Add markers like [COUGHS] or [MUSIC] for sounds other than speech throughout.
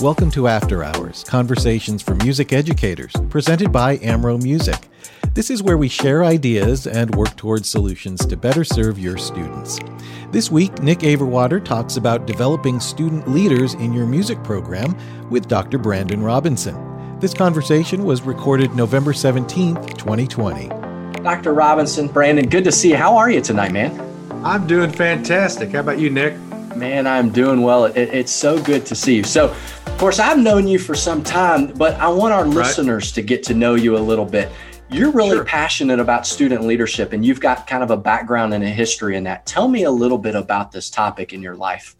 Welcome to After Hours, conversations for music educators, presented by Amro Music. This is where we share ideas and work towards solutions to better serve your students. This week, Nick Averwater talks about developing student leaders in your music program with Dr. Brandon Robinson. This conversation was recorded November 17th, 2020. Dr. Robinson, Brandon, good to see you. How are you tonight, man? I'm doing fantastic. How about you, Nick? Man, I'm doing well. It, it's so good to see you. So, of course, I've known you for some time, but I want our right. listeners to get to know you a little bit. You're really sure. passionate about student leadership, and you've got kind of a background and a history in that. Tell me a little bit about this topic in your life.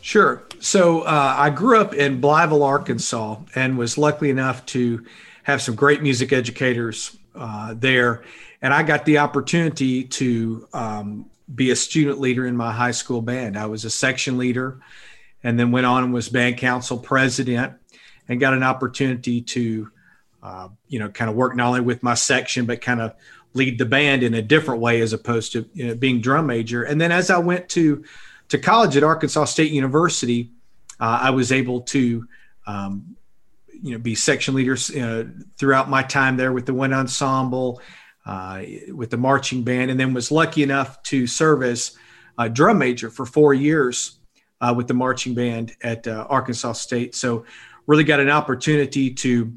Sure. So, uh, I grew up in Blytheville, Arkansas, and was lucky enough to have some great music educators uh, there. And I got the opportunity to um, be a student leader in my high school band. I was a section leader and then went on and was band council president and got an opportunity to, uh, you know, kind of work not only with my section, but kind of lead the band in a different way as opposed to you know, being drum major. And then as I went to, to college at Arkansas State University, uh, I was able to, um, you know, be section leaders uh, throughout my time there with the wind ensemble uh, with the marching band, and then was lucky enough to serve as a drum major for four years uh, with the marching band at uh, Arkansas State. So, really got an opportunity to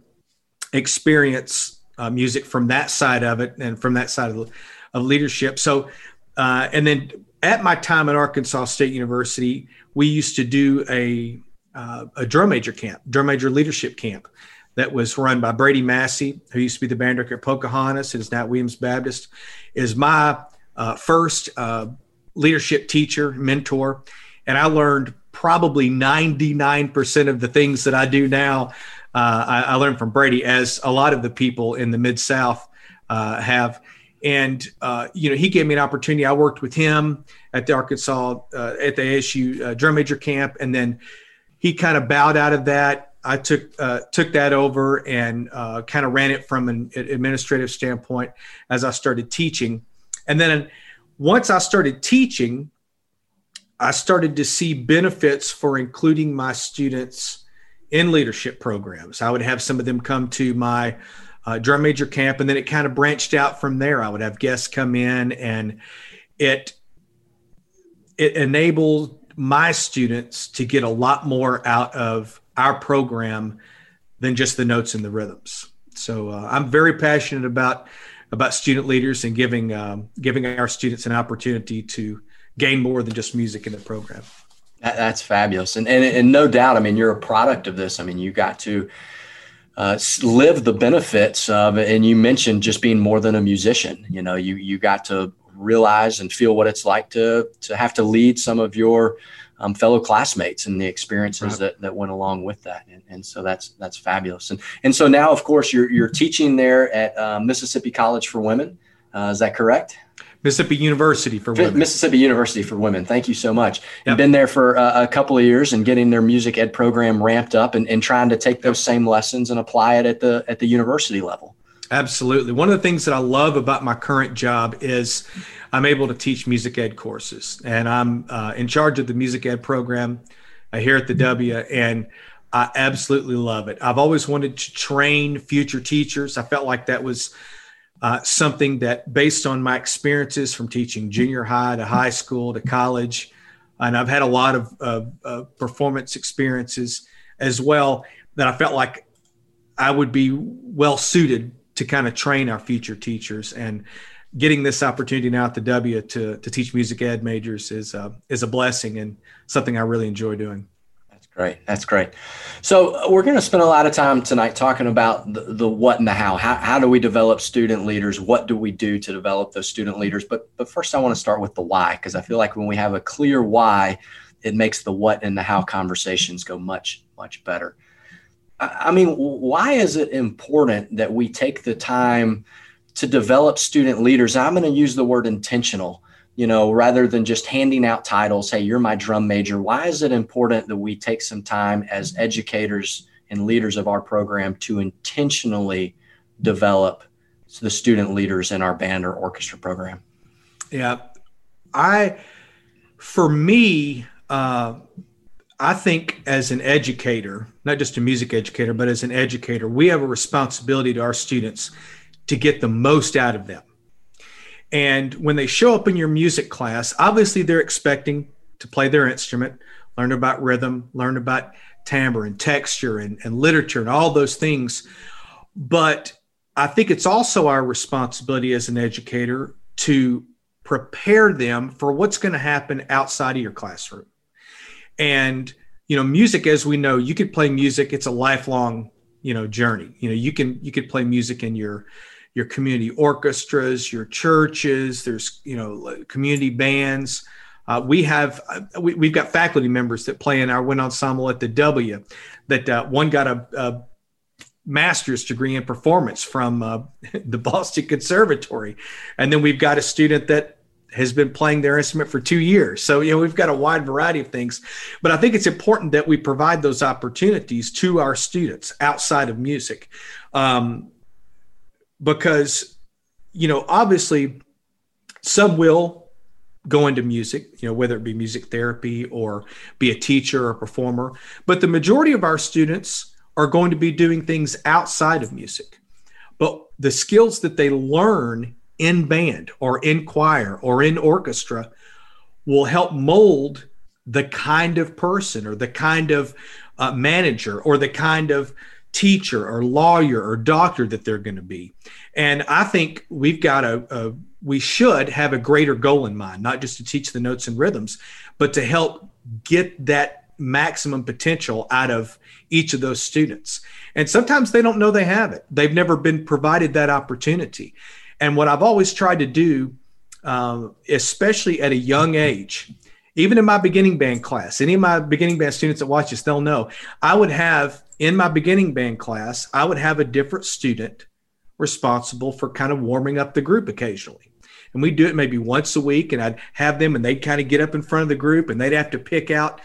experience uh, music from that side of it and from that side of, of leadership. So, uh, and then at my time at Arkansas State University, we used to do a uh, a drum major camp, drum major leadership camp that was run by Brady Massey, who used to be the band director at Pocahontas and is now Williams Baptist, is my uh, first uh, leadership teacher, mentor. And I learned probably 99% of the things that I do now. Uh, I, I, learned from Brady, as a lot of the people in the Mid South uh, have. And, uh, you know, he gave me an opportunity. I worked with him at the Arkansas, uh, at the ASU drum major camp. And then he kind of bowed out of that I took uh, took that over and uh, kind of ran it from an administrative standpoint as I started teaching, and then once I started teaching, I started to see benefits for including my students in leadership programs. I would have some of them come to my uh, drum major camp, and then it kind of branched out from there. I would have guests come in, and it it enabled my students to get a lot more out of our program than just the notes and the rhythms. So uh, I'm very passionate about about student leaders and giving um, giving our students an opportunity to gain more than just music in the program. That's fabulous, and, and and no doubt. I mean, you're a product of this. I mean, you got to uh, live the benefits of. And you mentioned just being more than a musician. You know, you you got to realize and feel what it's like to to have to lead some of your um, fellow classmates and the experiences right. that, that went along with that. And, and, so that's that's fabulous. And and so now, of course, you're you're teaching there at uh, Mississippi College for Women. Uh, is that correct? Mississippi University for Women. Mississippi University for Women. Thank you so much. Yep. You've been there for uh, a couple of years and getting their music ed program ramped up and, and trying to take those same lessons and apply it at the at the university level. Absolutely. One of the things that I love about my current job is I'm able to teach music ed courses, and I'm uh, in charge of the music ed program uh, here at the W. And I absolutely love it. I've always wanted to train future teachers. I felt like that was uh, something that, based on my experiences from teaching junior high to high school to college, and I've had a lot of, of, performance experiences as well, that I felt like I would be well suited to kind of train our future teachers and getting this opportunity now at the W to, to teach music ed majors is uh, is a blessing and something I really enjoy doing. That's great. That's great. So uh, we're going to spend a lot of time tonight talking about the, the what and the how. how. How do we develop student leaders? What do we do to develop those student leaders? But but first, I want to start with the why because I feel like when we have a clear why, it makes the what and the how conversations go much much better. I mean, why is it important that we take the time to develop student leaders? I'm going to use the word intentional, you know, rather than just handing out titles. Hey, you're my drum major. Why is it important that we take some time as educators and leaders of our program to intentionally develop the student leaders in our band or orchestra program? Yeah. I, for me, uh, I think as an educator, not just a music educator, but as an educator, we have a responsibility to our students to get the most out of them. And when they show up in your music class, obviously they're expecting to play their instrument, learn about rhythm, learn about timbre and texture and, and literature and all those things. But I think it's also our responsibility as an educator to prepare them for what's going to happen outside of your classroom. And you know, music, as we know, you could play music. It's a lifelong, you know, journey. You know, you can you could play music in your your community orchestras, your churches. There's you know community bands. Uh, we have uh, we, have got faculty members that play in our wind ensemble at the W. That uh, one got a, a, master's degree in performance from uh, [LAUGHS] the Boston Conservatory, and then we've got a student that has been playing their instrument for two years. So you know we've got a wide variety of things, but I think it's important that we provide those opportunities to our students outside of music. Um, because you know obviously some will go into music you know whether it be music therapy or be a teacher or a performer but the majority of our students are going to be doing things outside of music. But the skills that they learn in band or in choir or in orchestra will help mold the kind of person or the kind of uh, manager or the kind of teacher or lawyer or doctor that they're going to be. And I think we've got a, a, we should have a greater goal in mind, not just to teach the notes and rhythms, but to help get that maximum potential out of each of those students. And sometimes they don't know they have it. They've never been provided that opportunity. And what I've always tried to do, um, especially at a young age, even in my beginning band class, any of my beginning band students that watch this, they'll know I would have in my beginning band class, I would have a different student responsible for kind of warming up the group occasionally. And we'd do it maybe once a week, and I'd have them and they'd kind of get up in front of the group and they'd have to pick out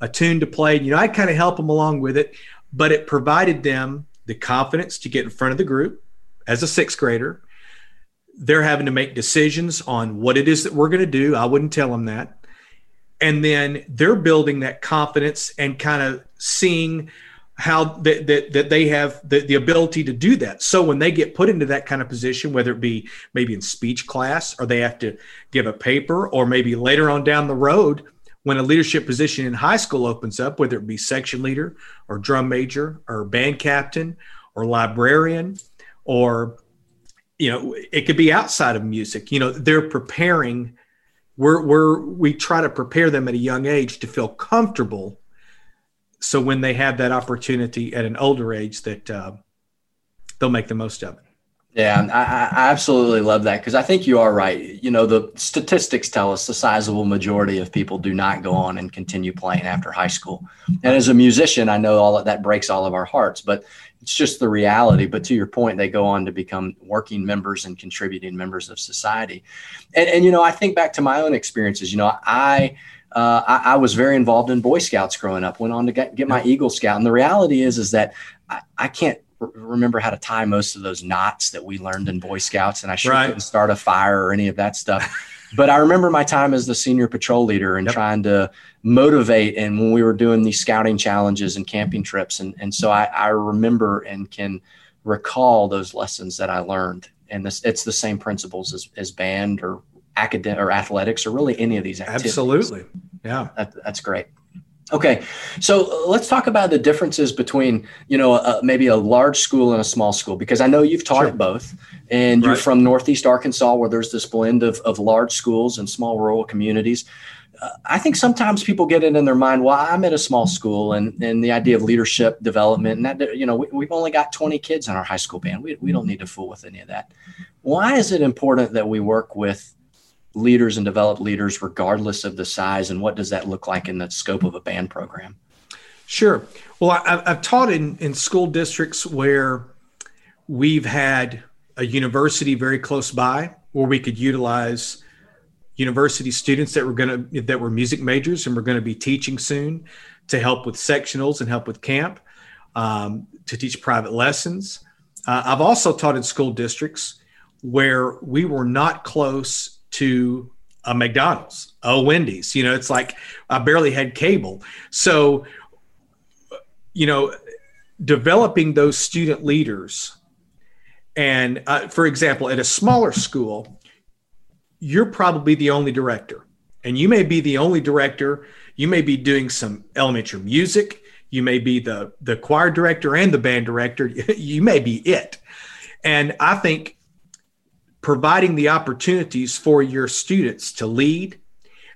a tune to play. You know, I'd kind of help them along with it, but it provided them the confidence to get in front of the group as a sixth grader. They're having to make decisions on what it is that we're going to do. I wouldn't tell them that. And then they're building that confidence and kind of seeing how that, that, that they have the, the ability to do that. So when they get put into that kind of position, whether it be maybe in speech class or they have to give a paper, or maybe later on down the road, when a leadership position in high school opens up, whether it be section leader or drum major or band captain or librarian or you know it could be outside of music you know they're preparing we're, we're we try to prepare them at a young age to feel comfortable so when they have that opportunity at an older age that uh, they'll make the most of it. Yeah i, I absolutely love that because i think you are right. You know the statistics tell us the sizable majority of people do not go on and continue playing after high school. And as a musician i know all of that breaks all of our hearts but it's just the reality. But to your point they go on to become working members and contributing members of society. And, and you know i think back to my own experiences. You know i uh, I, I, was very involved in Boy Scouts growing up. Went on to get, get my Eagle Scout, and the reality is, is that I, I can't r- remember how to tie most of those knots that we learned in Boy Scouts, and I sure right. couldn't start a fire or any of that stuff. [LAUGHS] but I remember my time as the senior patrol leader and yep. trying to motivate, and when we were doing these scouting challenges and camping trips, and and so I, I remember and can recall those lessons that I learned. And this, it's the same principles as, as band or academic or athletics or really any of these activities. Absolutely. Yeah. That, that's great. Okay, so let's talk about the differences between you know uh, maybe a large school and a small school because I know you've taught sure. at both, and right. you're from Northeast Arkansas where there's this blend of, of large schools and small rural communities. Uh, I think sometimes people get it in their mind. Well, I'm at a small school, and and the idea of leadership development, and that you know we, have only got 20 kids in our high school band. We we don't need to fool with any of that. Why is it important that we work with leaders and develop leaders regardless of the size and what does that look like in the scope of a band program? Sure. Well I, have taught in, in school districts where we've had a university very close by where we could utilize university students that were going to that were music majors and we're going to be teaching soon to help with sectionals and help with camp um, to teach private lessons. Uh, i've also taught in school districts where we were not close to a McDonald's, a Wendy's. You know, it's like I barely had cable. So, you know, developing those student leaders, and uh, for example, at a smaller school, you're probably the only director, and you may be the only director. You may be doing some elementary music. You may be the the choir director and the band director. [LAUGHS] You may be it. And I think providing the opportunities for your students to lead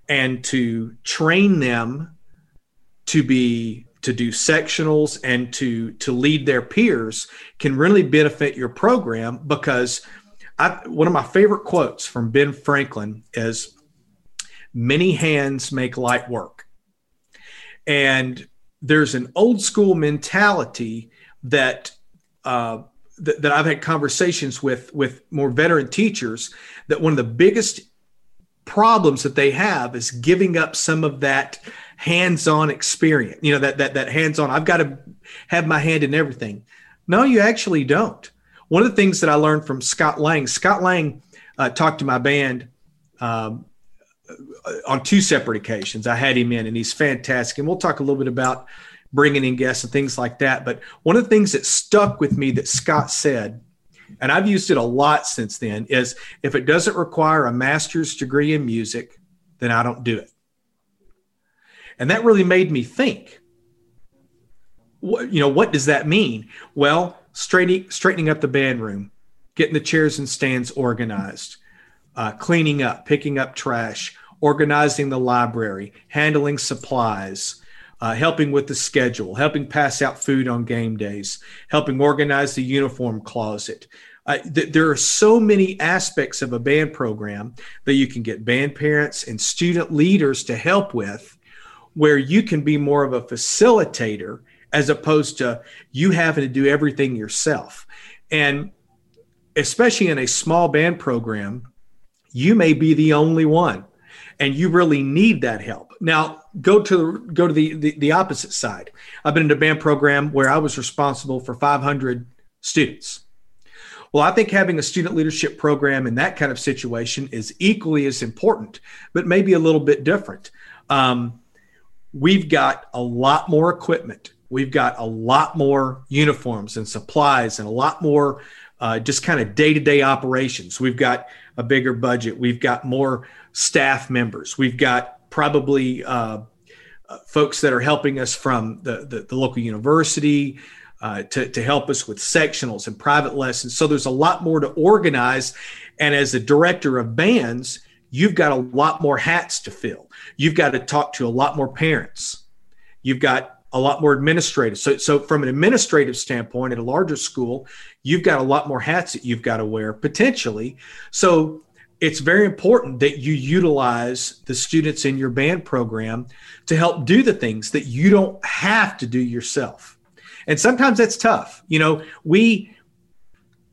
and to train them to be to do sectionals and to to lead their peers can really benefit your program because I, one of my favorite quotes from Ben Franklin is many hands make light work. And there's an old school mentality that uh, that, that I've had conversations with with more veteran teachers that one of the biggest problems that they have is giving up some of that hands-on experience you know that that that hands-on i've got to have my hand in everything. No you actually don't. One of the things that i learned from scott lang scott lang uh, talked to my band um, on two separate occasions. I had him in and he's fantastic and we'll talk a little bit about bringing in guests and things like that. But one of the things that stuck with me that Scott said, and I've used it a lot since then, is if it doesn't require a master's degree in music, then I don't do it. And that really made me think. What, you know, what does that mean? Well, straightening straightening up the band room, getting the chairs and stands organized, uh, cleaning up, picking up trash, organizing the library, handling supplies, uh, helping with the schedule, helping pass out food on game days, helping organize the uniform closet. Uh, th- there are so many aspects of a band program that you can get band parents and student leaders to help with, where you can be more of a facilitator as opposed to you having to do everything yourself. And especially in a small band program, you may be the only one and you really need that help. Now, go to go to the, the, the opposite side. I've been in a band program where I was responsible for 500 students. Well, I think having a student leadership program in that kind of situation is equally as important, but maybe a little bit different. Um, we've got a lot more equipment. We've got a lot more uniforms and supplies and a lot more uh, just kind of day to day operations. We've got a bigger budget. We've got more staff members. We've got probably uh, uh, folks that are helping us from the, the, the local university uh, to, to help us with sectionals and private lessons. So there's a lot more to organize. And as a director of bands, you've got a lot more hats to fill. You've got to talk to a lot more parents. You've got a lot more administrative. So, so from an administrative standpoint at a larger school, you've got a lot more hats that you've got to wear potentially. So it's very important that you utilize the students in your band program to help do the things that you don't have to do yourself. And sometimes that's tough. You know, we,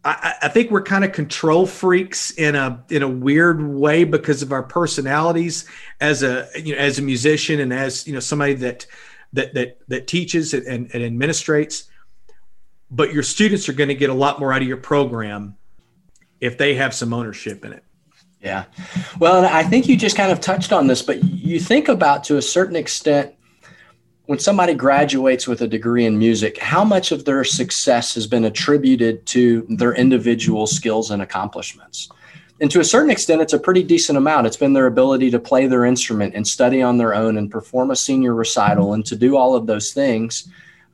I, I think we're kind of control freaks in a in a weird way because of our personalities as a you know as a musician and as you know somebody that that that that teaches and, and administrates. But your students are going to get a lot more out of your program if they have some ownership in it. Yeah. Well, I think you just kind of touched on this, but you think about to a certain extent when somebody graduates with a degree in music, how much of their success has been attributed to their individual skills and accomplishments? And to a certain extent, it's a pretty decent amount. It's been their ability to play their instrument and study on their own and perform a senior recital and to do all of those things.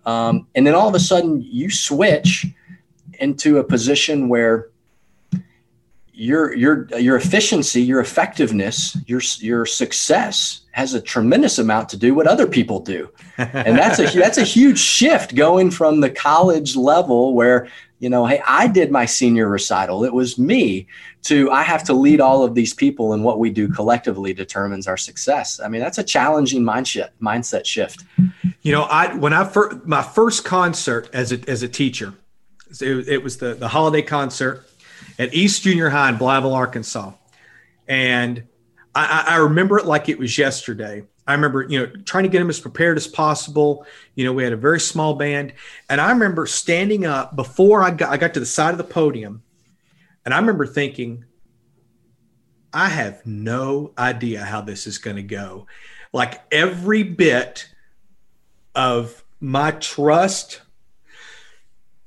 Um, and then all of a sudden, you switch into a position where your your your efficiency, your effectiveness, your your success has a tremendous amount to do what other people do, [LAUGHS] and that's a that's a huge shift going from the college level where you know, hey, I did my senior recital, it was me, to I have to lead all of these people, and what we do collectively determines our success. I mean, that's a challenging mindset mindset shift. You know, I when I first my first concert as a as a teacher, it, it was the the holiday concert at East Junior High in Blytheville, Arkansas. And I, I, remember it like it was yesterday. I remember, you know, trying to get them as prepared as possible. You know, we had a very small band. And I remember standing up before I got, I got to the side of the podium. And I remember thinking, I have no idea how this is going to go. Like every bit of my trust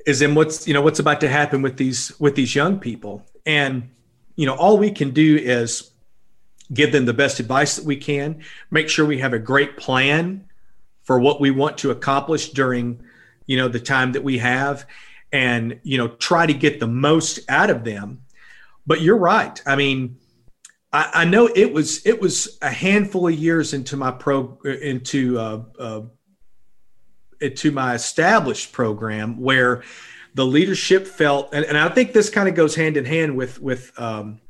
is in what's you know what's about to happen with these with these young people. And you know all we can do is give them the best advice that we can make sure we have a great plan for what we want to accomplish during you know the time that we have and you know try to get the most out of them. But you're right. I mean I, I know it was it was a handful of years into my pro into uh, uh, to my established program where the leadership felt, and, and I think this kind of goes hand in hand with with um,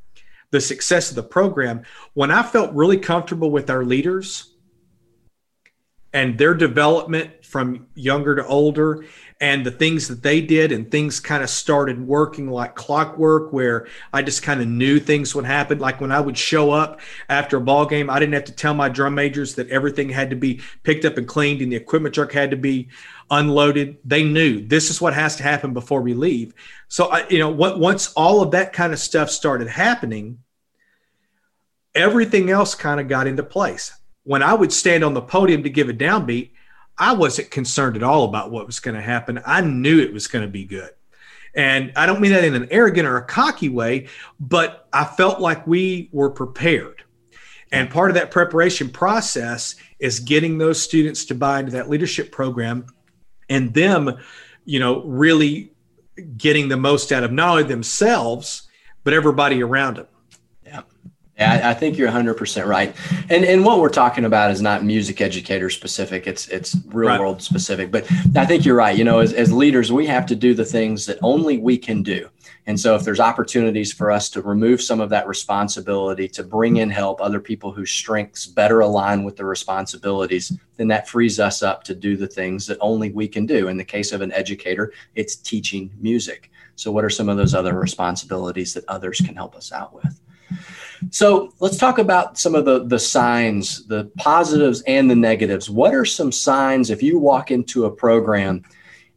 the success of the program. When I felt really comfortable with our leaders and their development from younger to older, and the things that they did and things kind of started working like clockwork where i just kind of knew things would happen. Like when i would show up after a ball game i didn't have to tell my drum majors that everything had to be picked up and cleaned and the equipment truck had to be unloaded. They knew this is what has to happen before we leave. So I, you know what once all of that kind of stuff started happening everything else kind of got into place when i would stand on the podium to give a downbeat I wasn't concerned at all about what was going to happen. I knew it was going to be good. And I don't mean that in an arrogant or a cocky way, but I felt like we were prepared. And part of that preparation process is getting those students to buy into that leadership program and them, you know, really getting the most out of not only themselves, but everybody around them. Yeah, I, think you're 100% right. And and what we're talking about is not music educator specific. It's it's real right. world specific. But I think you're right. You know, as, as leaders, we have to do the things that only we can do. And so if there's opportunities for us to remove some of that responsibility, to bring in help, other people whose strengths better align with the responsibilities, then that frees us up to do the things that only we can do. In the case of an educator, it's teaching music. So what are some of those other responsibilities that others can help us out with? So let's talk about some of the, the signs, the positives and the negatives. What are some signs if you walk into a program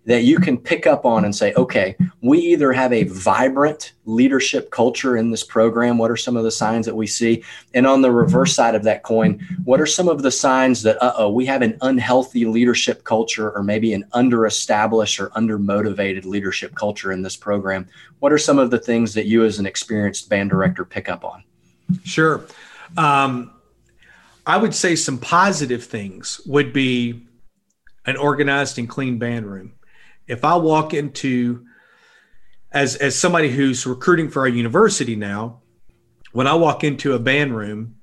that you can pick up on and say, okay, we either have a vibrant leadership culture in this program. What are some of the signs that we see? And on the reverse side of that coin, what are some of the signs that, uh oh, we have an unhealthy leadership culture or maybe an under-established or under-motivated leadership culture in this program? What are some of the things that you as an experienced band director pick up on? Sure. Um, I would say some positive things would be an organized and clean band room. If I walk into as as somebody who's recruiting for our university now, when I walk into a band room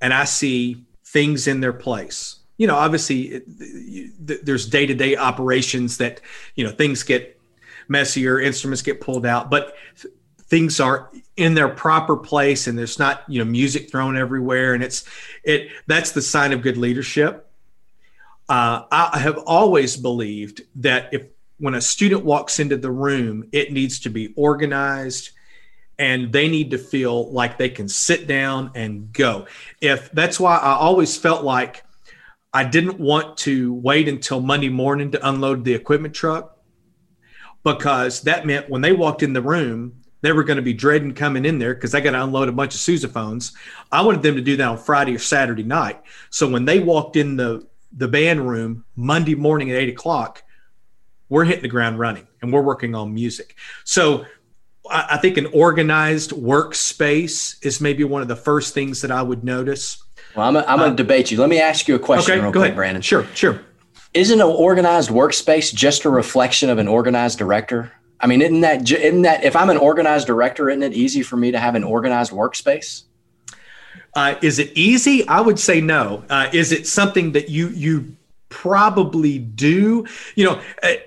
and I see things in their place, you know, obviously it, there's day to day operations that you know things get messier, instruments get pulled out, but things are in their proper place and there's not you know music thrown everywhere. And it's it that's the sign of good leadership. Uh, i have always believed that if when a student walks into the room it needs to be organized and they need to feel like they can sit down and go. If that's why i always felt like i didn't want to wait until monday morning to unload the equipment truck because that meant when they walked in the room they were going to be dreading coming in there because they got to unload a bunch of sousaphones. I wanted them to do that on Friday or Saturday night. So when they walked in the the band room Monday morning at eight o'clock, we're hitting the ground running and we're working on music. So I, I think an organized workspace is maybe one of the first things that I would notice. Well, I'm, I'm going to uh, debate you. Let me ask you a question okay, real go quick, ahead. Brandon. Sure, sure. Isn't an organized workspace just a reflection of an organized director? I mean, isn't that isn't that if I'm an organized director, isn't it easy for me to have an organized workspace? Uh, is it easy? I would say no. Uh, is it something that you you probably do? You know,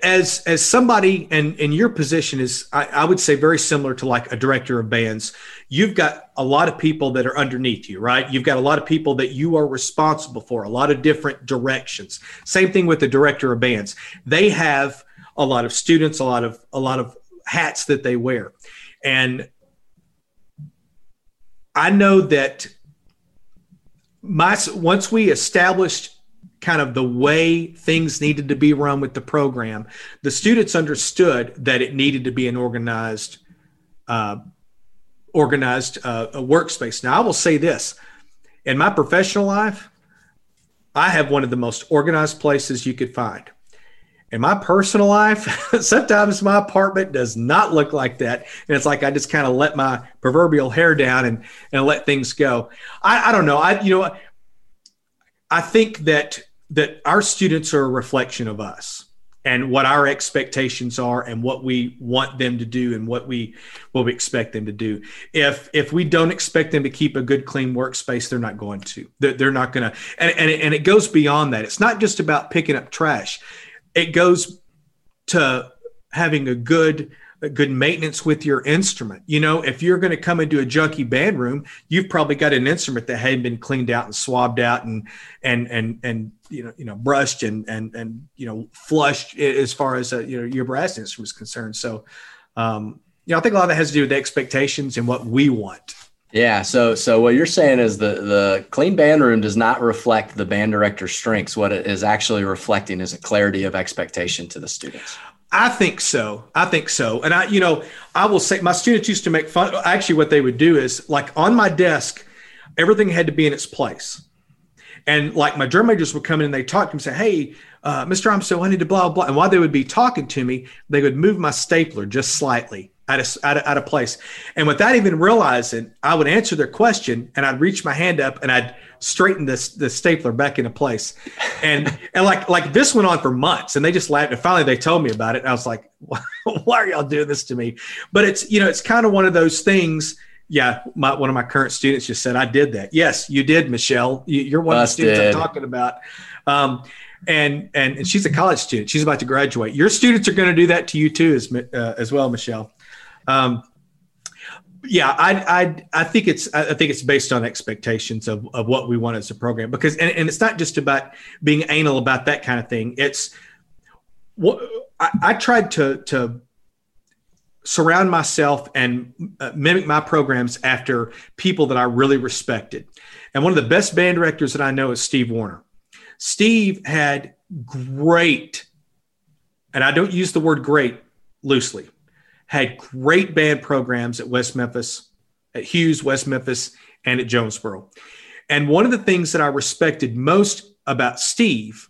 as as somebody and in your position is, I, I would say very similar to like a director of bands. You've got a lot of people that are underneath you, right? You've got a lot of people that you are responsible for, a lot of different directions. Same thing with the director of bands. They have a lot of students, a lot of a lot of hats that they wear. And I know that my once we established kind of the way things needed to be run with the program, the students understood that it needed to be an organized uh, organized uh, workspace. Now, I will say this in my professional life, I have one of the most organized places you could find. In my personal life, [LAUGHS] sometimes my apartment does not look like that. And it's like I just kind of let my proverbial hair down and, and let things go. I, I don't know. I, you know, I think that that our students are a reflection of us and what our expectations are and what we want them to do and what we what we expect them to do if if we don't expect them to keep a good clean workspace they're not going to they're, they're not going to and, and, and it goes beyond that it's not just about picking up trash it goes to having a good good maintenance with your instrument. You know, if you're going to come into a junky band room, you've probably got an instrument that hadn't been cleaned out and swabbed out and and and and you know you know brushed and and and you know flushed as far as uh, you know your brass instrument is concerned. So, um, you know, I think a lot of that has to do with expectations and what we want. Yeah. So, so what you're saying is the the clean band room does not reflect the band director's strengths. What it is actually reflecting is a clarity of expectation to the students. I think so. I think so. And I, you know, I will say my students used to make fun. Actually, what they would do is like on my desk, everything had to be in its place. And like my drum majors would come in and they talk to me and say, Hey, uh, Mr. Armstead, I need to blah, blah. And while they would be talking to me, they would move my stapler just slightly out of, out of, out of place. And without even realizing, I would answer their question and I'd reach my hand up and I'd straighten this the stapler back into place. And [LAUGHS] and like like this went on for months and they just laughed. And finally they told me about it. And I was like, [LAUGHS] why are y'all doing this to me? But it's you know, it's kind of one of those things. Yeah, my, one of my current students just said, I did that. Yes, you did, Michelle. You, are one Busted. of the students I'm talking about. Um, and, and and she's a college student. She's about to graduate. Your students are going to do that to you too, as uh, as well, Michelle. Um, yeah, I, I, I think it's, I think it's based on expectations of, of what we want as a program because, and, and it's not just about being anal about that kind of thing. It's what I, I tried to, to surround myself and uh, mimic my programs after people that I really respected. And one of the best band directors that I know is Steve Warner. Steve had great, and I don't use the word great loosely, had great band programs at West Memphis, at Hughes, West Memphis, and at Jonesboro. And one of the things that I respected most about Steve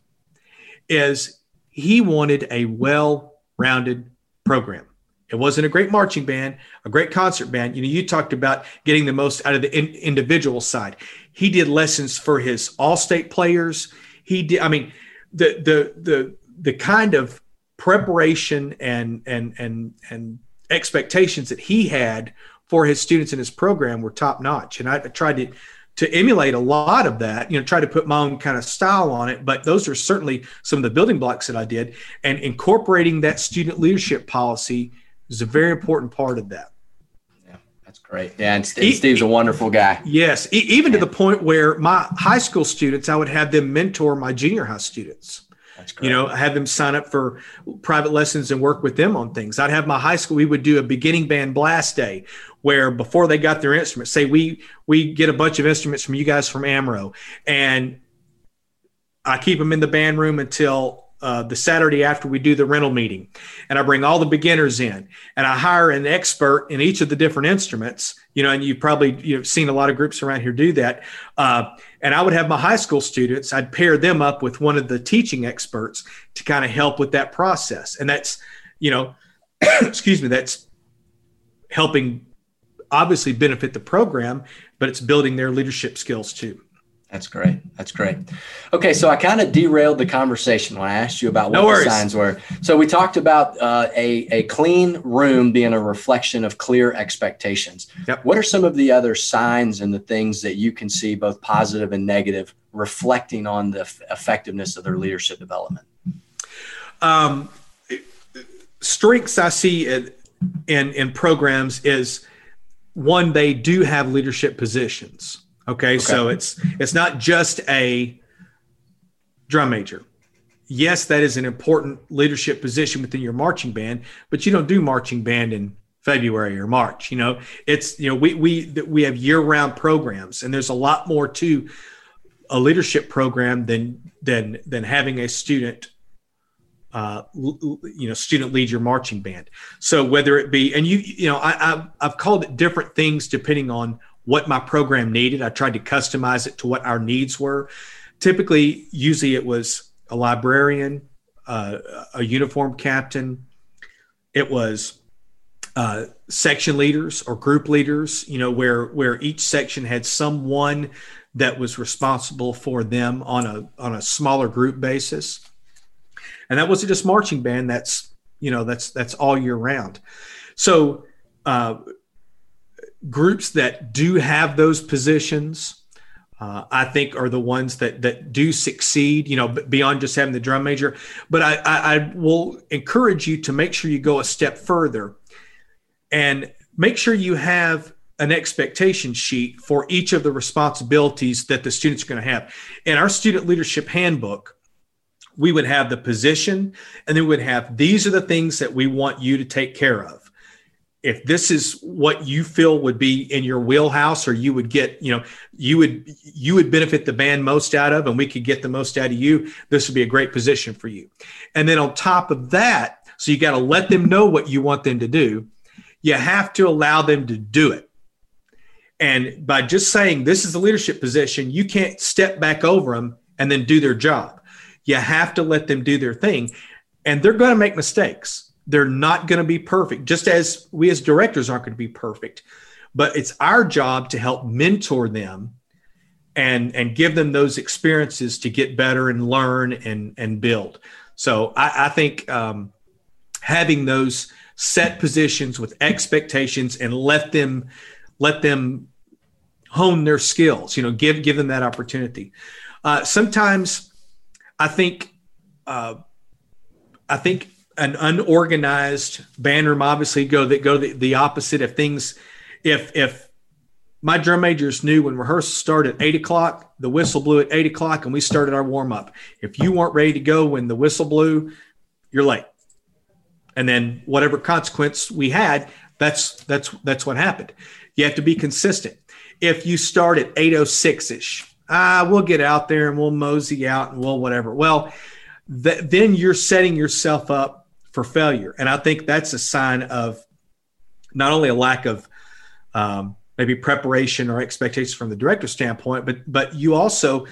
is he wanted a well rounded program. It wasn't a great marching band, a great concert band. You know, you talked about getting the most out of the in, individual side. He did lessons for his all-state players. He did. I mean, the the the the kind of preparation and and and and expectations that he had for his students in his program were top notch. And I tried to to emulate a lot of that, you know, try to put my own kind of style on it. But those are certainly some of the building blocks that I did. And incorporating that student leadership policy is a very important part of that. Yeah, that's great. Yeah, and Steve's a wonderful guy. Yes, even to the point where my high school students, I would have them mentor my junior high students. You know, I have them sign up for private lessons and work with them on things. I'd have my high school. We would do a beginning band blast day where before they got their instruments, say we we get a bunch of instruments from you guys from Amro, and I keep them in the band room until uh, the Saturday after we do the rental meeting, and I bring all the beginners in, and I hire an expert in each of the different instruments. You know, and you've probably you've seen a lot of groups around here do that. Uh, and I would have my high school students. I'd pair them up with one of the teaching experts to kind of help with that process, and that's you know, [COUGHS] excuse me, that's helping obviously benefit the program, but it's building their leadership skills too. That's great. That's great. Okay, so I kind of derailed the conversation when I asked you about what the signs were. So we talked about uh, a a clean room being a reflection of clear expectations. Yep. What are some of the other signs and the things that you can see, both positive and negative, reflecting on the f- effectiveness of their leadership development? Um, strengths I see in, in in programs is one they do have leadership positions Okay, okay, so it's it's not just a drum major. Yes, that is an important leadership position within your marching band, but you don't do marching band in February or March. You know, it's you know we we we have year round programs, and there's a lot more to a leadership program than than than having a student uh, you know, student lead your marching band. So whether it be, and you, you know, I, I've, I've called it different things depending on what my program needed. I tried to customize it to what our needs were. Typically, usually it was a librarian, uh, a uniform captain. It was uh, section leaders or group leaders, you know, where where each section had someone that was responsible for them on a on a smaller group basis. And that wasn't just marching band. That's you know that's that's all year round. So uh, groups that do have those positions. Uh, I think are the ones that that do succeed, you know, beyond just having the drum major. But I, I, I will encourage you to make sure you go a step further and make sure you have an expectation sheet for each of the responsibilities that the students are going to have. In our student leadership handbook, we would have the position and then we would have these are the things that we want you to take care of. If this is what you feel would be in your wheelhouse or you would get, you know, you would you would benefit the band most out of and we could get the most out of you, this would be a great position for you. And then on top of that, so you got to let them know what you want them to do you have to allow them to do it. And by just saying this is the leadership position, you can't step back over them and then do their job. You have to let them do their thing. And they're going to make mistakes. They're not going to be perfect, just as we as directors aren't going to be perfect. But it's our job to help mentor them and and give them those experiences to get better and learn and and build. So I, I think um, having those set positions with expectations and let them let them hone their skills you know give give them that opportunity uh, sometimes i think uh, i think an unorganized band room obviously go that go the, the opposite if things. If if my drum majors knew when rehearsal started at eight o'clock the whistle blew at eight o'clock and we started our warm-up if you weren't ready to go when the whistle blew you're late. And then whatever consequence we had that's that's that's what happened. You have to be consistent. If you start at 806ish ah we'll get out there and we'll mosey out and we'll whatever. Well th- then you're setting yourself up for failure and i think that's a sign of not only a lack of um, maybe preparation or expectations from the director's standpoint but but you also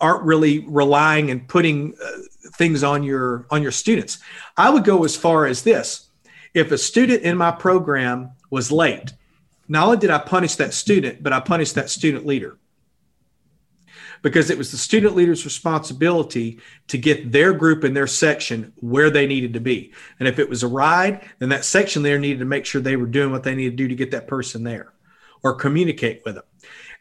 aren't really relying and putting uh, things on your on your students. I would go as far as this. If a student in my program was late, not only did I punish that student, but I punished that student leader. Because it was the student leader's responsibility to get their group and their section where they needed to be. And if it was a ride, then that section there needed to make sure they were doing what they needed to do to get that person there or communicate with them.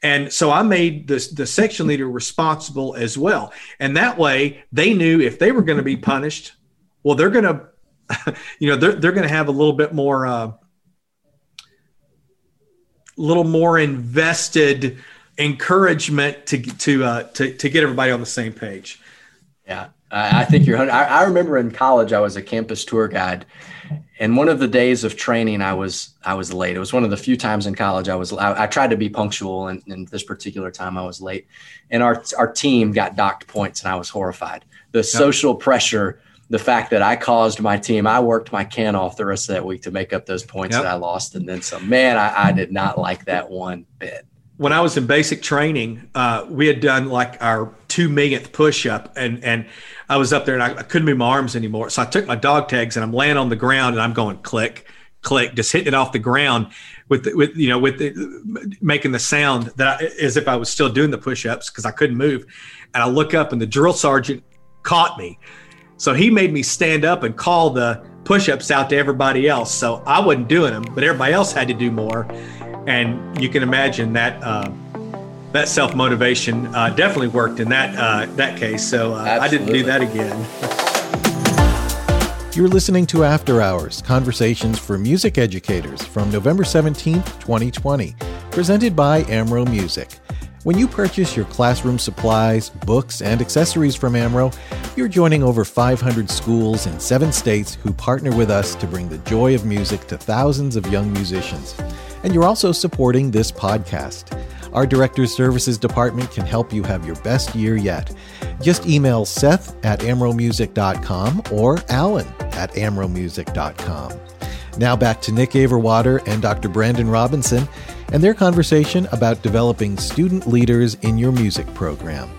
And so I made the, the section leader responsible as well. And that way they knew if they were going to be punished, well, they're going [LAUGHS] to, you know, they're, they're going to have a little bit more, uh, little more invested encouragement to, to, uh, to, to get everybody on the same page. Yeah. I think you're, I, I remember in college, I was a campus tour guide and one of the days of training i was i was late it was one of the few times in college i was i, I tried to be punctual and, and, this particular time i was late and our our team got docked points and i was horrified the social pressure the fact that i caused my team i worked my can off the rest of that week to make up those points yep. that i lost and then some man I, I did not like that one bit when I was in basic training, uh, we had done like our two millionth push up, and and I was up there and I, I, couldn't move my arms anymore. So I took my dog tags and I'm laying on the ground and I'm going click, click, just hitting it off the ground with with you know with the, making the sound that I, as if I was still doing the push ups because I couldn't move. And I look up and the drill sergeant caught me, so he made me stand up and call the push ups out to everybody else. So I wasn't doing them, but everybody else had to do more and you can imagine that uh, that self motivation uh, definitely worked in that uh, that case. So uh, I didn't do that again. [LAUGHS] You're listening to After Hours Conversations for Music Educators from November 17, 2020, presented by Amro Music. When you purchase your classroom supplies, books, and accessories from Amro, you're joining over 500 schools in seven states who partner with us to bring the joy of music to thousands of young musicians. And you're also supporting this podcast. Our Director's Services Department can help you have your best year yet. Just email Seth at amromusic.com or Alan at amromusic.com. Now back to Nick Averwater and Dr. Brandon Robinson and their conversation about developing student leaders in your music program.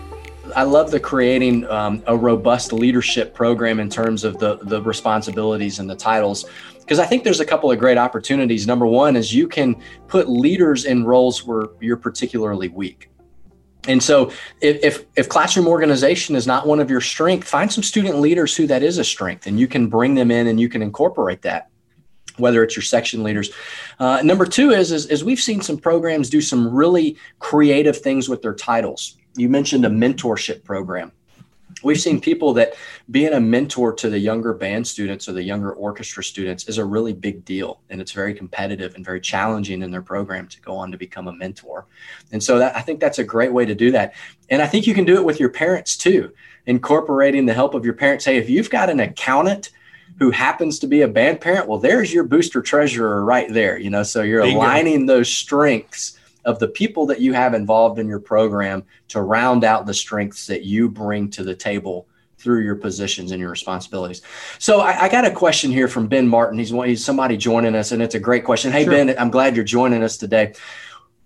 I love the creating um, a robust leadership program in terms of the the responsibilities and the titles because I think there's a couple of great opportunities. Number one is you can put leaders in roles where you're particularly weak. And so if, if, if classroom organization is not one of your strength, find some student leaders who that is a strength and you can bring them in and you can incorporate that whether it's your section leaders. Uh, number two is, is, is we've seen some programs do some really creative things with their titles. You mentioned a mentorship program. We've seen people that being a mentor to the younger band students or the younger orchestra students is a really big deal. And it's very competitive and very challenging in their program to go on to become a mentor. And so that, I think that's a great way to do that. And I think you can do it with your parents too, incorporating the help of your parents. Hey, if you've got an accountant who happens to be a band parent, well, there's your booster treasurer right there. You know, so you're Bingo. aligning those strengths of the people that you have involved in your program to round out the strengths that you bring to the table through your positions and your responsibilities. So I, I got a question here from Ben Martin. He's, he's somebody joining us, and it's a great question. Hey, sure. Ben, I'm glad you're joining us today.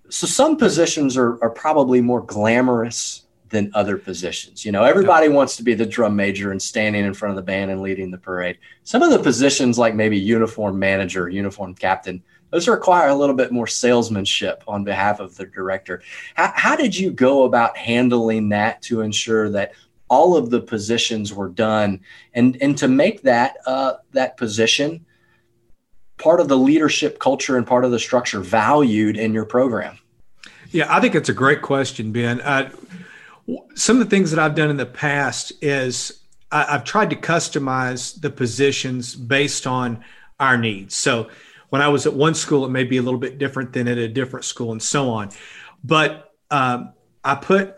So some positions are, are probably more glamorous than other positions. You know, everybody wants to be the drum major and standing in front of the band and leading the parade. Some of the positions, like maybe uniform manager, uniform captain, those require a little bit more salesmanship on behalf of the director. How, how did you go about handling that to ensure that all of the positions were done and and to make that uh, that position part of the leadership culture and part of the structure valued in your program? Yeah, I think it's a great question, Ben. Uh, some of the things that I've done in the past is I, have tried to customize the positions based on our needs. So when I was at one school, it may be a little bit different than at a different school and so on. But um, I put,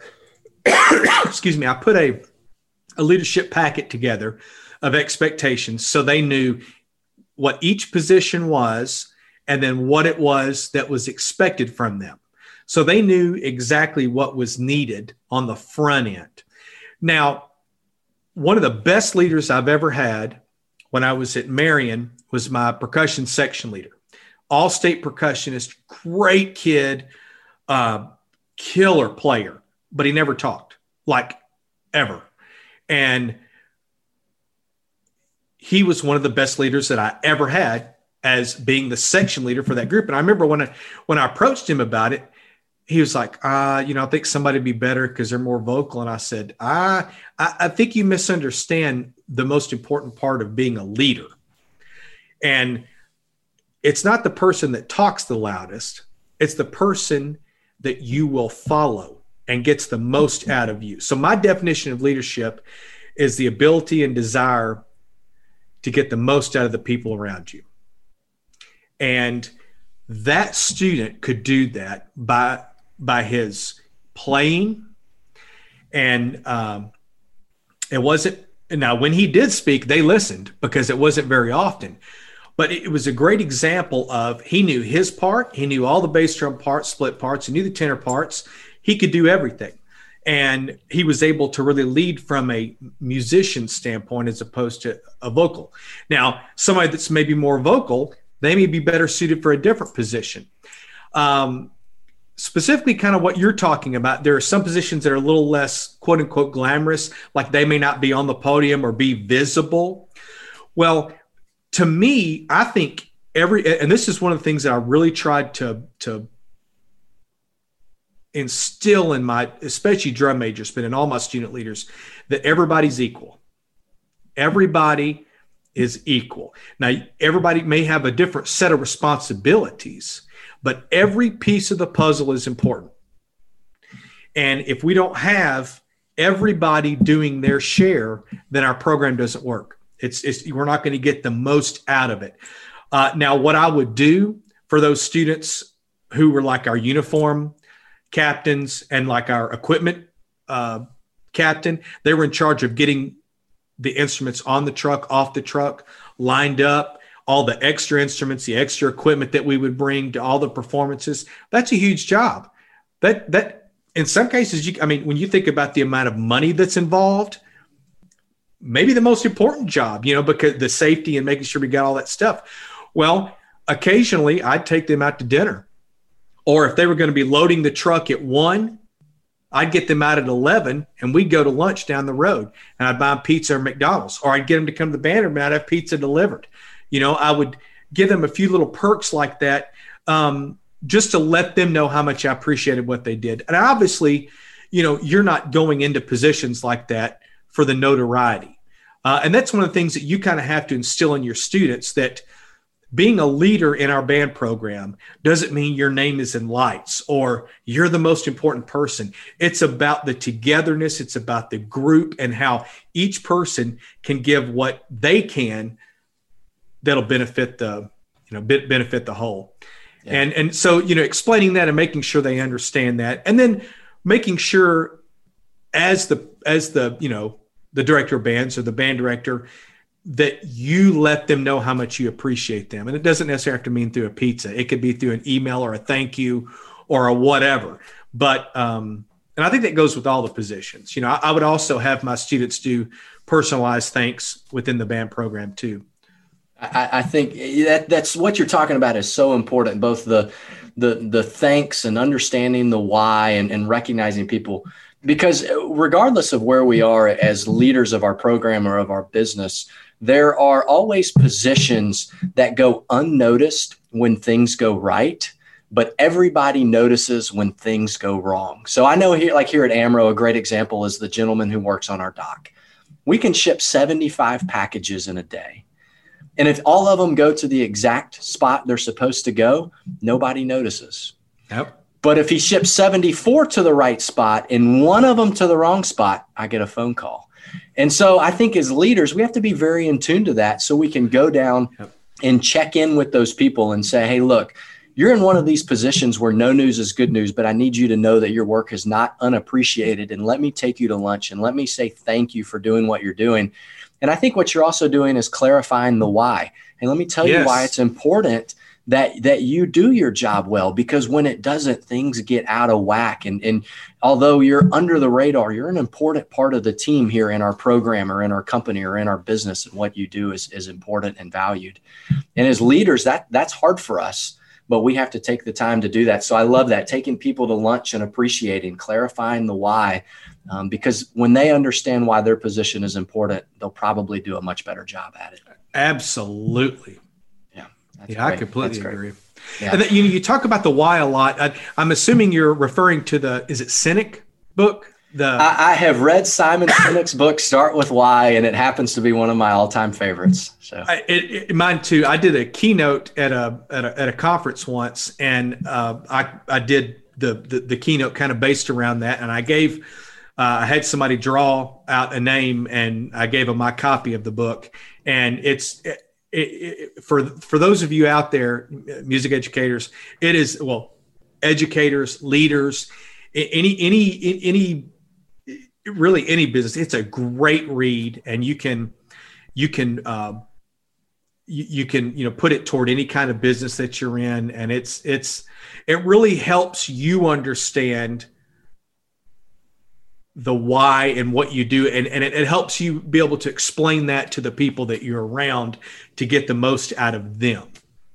[COUGHS] excuse me, I put a, a leadership packet together of expectations so they knew what each position was and then what it was that was expected from them. So they knew exactly what was needed on the front end. Now, one of the best leaders I've ever had when I was at Marion was my percussion section leader, all state percussionist, great kid, uh, killer player, but he never talked like ever. And he was one of the best leaders that I ever had as being the section leader for that group. And I remember when I when I approached him about it, he was like, uh, you know, I think somebody would be better because they're more vocal. And I said, ah, I, I think you misunderstand the most important part of being a leader. And it's not the person that talks the loudest, it's the person that you will follow and gets the most out of you. So, my definition of leadership is the ability and desire to get the most out of the people around you. And that student could do that by by his playing, and um, it wasn't. Now, when he did speak, they listened because it wasn't very often. But it was a great example of he knew his part, he knew all the bass drum parts, split parts, he knew the tenor parts. He could do everything. And he was able to really lead from a musician standpoint as opposed to a vocal. Now, somebody that's maybe more vocal, they may be better suited for a different position. Um, specifically kind of what you're talking about there are some positions that are a little less quote unquote glamorous like they may not be on the podium or be visible well to me i think every and this is one of the things that i really tried to to instill in my especially drum majors but in all my student leaders that everybody's equal everybody is equal now everybody may have a different set of responsibilities but every piece of the puzzle is important. And if we don't have everybody doing their share, then our program doesn't work. It's, it's we're not going to get the most out of it. Uh, now, what I would do for those students who were like our uniform captains and like our equipment uh, captain, they were in charge of getting the instruments on the truck, off the truck, lined up, all the extra instruments, the extra equipment that we would bring to all the performances. That's a huge job. That that in some cases, you I mean, when you think about the amount of money that's involved, maybe the most important job, you know, because the safety and making sure we got all that stuff. Well, occasionally I'd take them out to dinner. Or if they were going to be loading the truck at one, I'd get them out at 11 and we'd go to lunch down the road and I'd buy pizza or McDonald's, or I'd get them to come to the banner and I'd have pizza delivered. You know, I would give them a few little perks like that um, just to let them know how much I appreciated what they did. And obviously, you know, you're not going into positions like that for the notoriety. Uh, and that's one of the things that you kind of have to instill in your students that being a leader in our band program doesn't mean your name is in lights or you're the most important person. It's about the togetherness, it's about the group and how each person can give what they can that'll benefit the you know benefit the whole. Yeah. And and so you know explaining that and making sure they understand that and then making sure as the as the you know the director of bands or the band director that you let them know how much you appreciate them. And it doesn't necessarily have to mean through a pizza. It could be through an email or a thank you or a whatever. But um, and I think that goes with all the positions. You know, I, I would also have my students do personalized thanks within the band program too. I, I think that that's what you're talking about is so important. Both the the the thanks and understanding the why and, and recognizing people because regardless of where we are as leaders of our program or of our business there are always positions that go unnoticed when things go right but everybody notices when things go wrong. So i know here like here at amro a great example is the gentleman who works on our dock. We can ship 75 packages in a day. And if all of them go to the exact spot they're supposed to go nobody notices. Yep but if he ships 74 to the right spot and one of them to the wrong spot i get a phone call and so I think as leaders, we have to be very in tune to that so we can go down yep. and check in with those people and say, hey, look, you're in one of these positions where no news is good news, but I need you to know that your work is not unappreciated. And let me take you to lunch and let me say thank you for doing what you're doing. And I think what you're also doing is clarifying the why. And let me tell yes. you why it's important that that you do your job well because when it doesn't things get out of whack. And and although you're under the radar you're an important part of the team here in our program or in our company or in our business and what you do is is important and valued. And as leaders that that's hard for us but we have to take the time to do that. So i love that taking people to lunch and appreciating clarifying the why um, because when they understand why their position is important they'll probably do a much better job at it. Absolutely that's yeah, great. I completely agree. Yeah. And then, you you talk about the why a lot. I, am assuming you're referring to the is it Sinek book? The I, I, have read Simon [COUGHS] Sinek's book Start with Why, and it happens to be one of my all-time favorites. So I, it, it, mine too. I did a keynote at a at a, at a conference once, and uh, I I did the, the the keynote kind of based around that, and I gave. Uh, I had somebody draw out a name and I gave them my copy of the book. And it's, it, it, for for those of you out there, music educators, it is well, educators, leaders, any any any really any business. It's a great read, and you can you can uh, you, you can you know put it toward any kind of business that you're in, and it's it's it really helps you understand the why and what you do and, and it, it, helps you be able to explain that to the people that you're around to get the most out of them.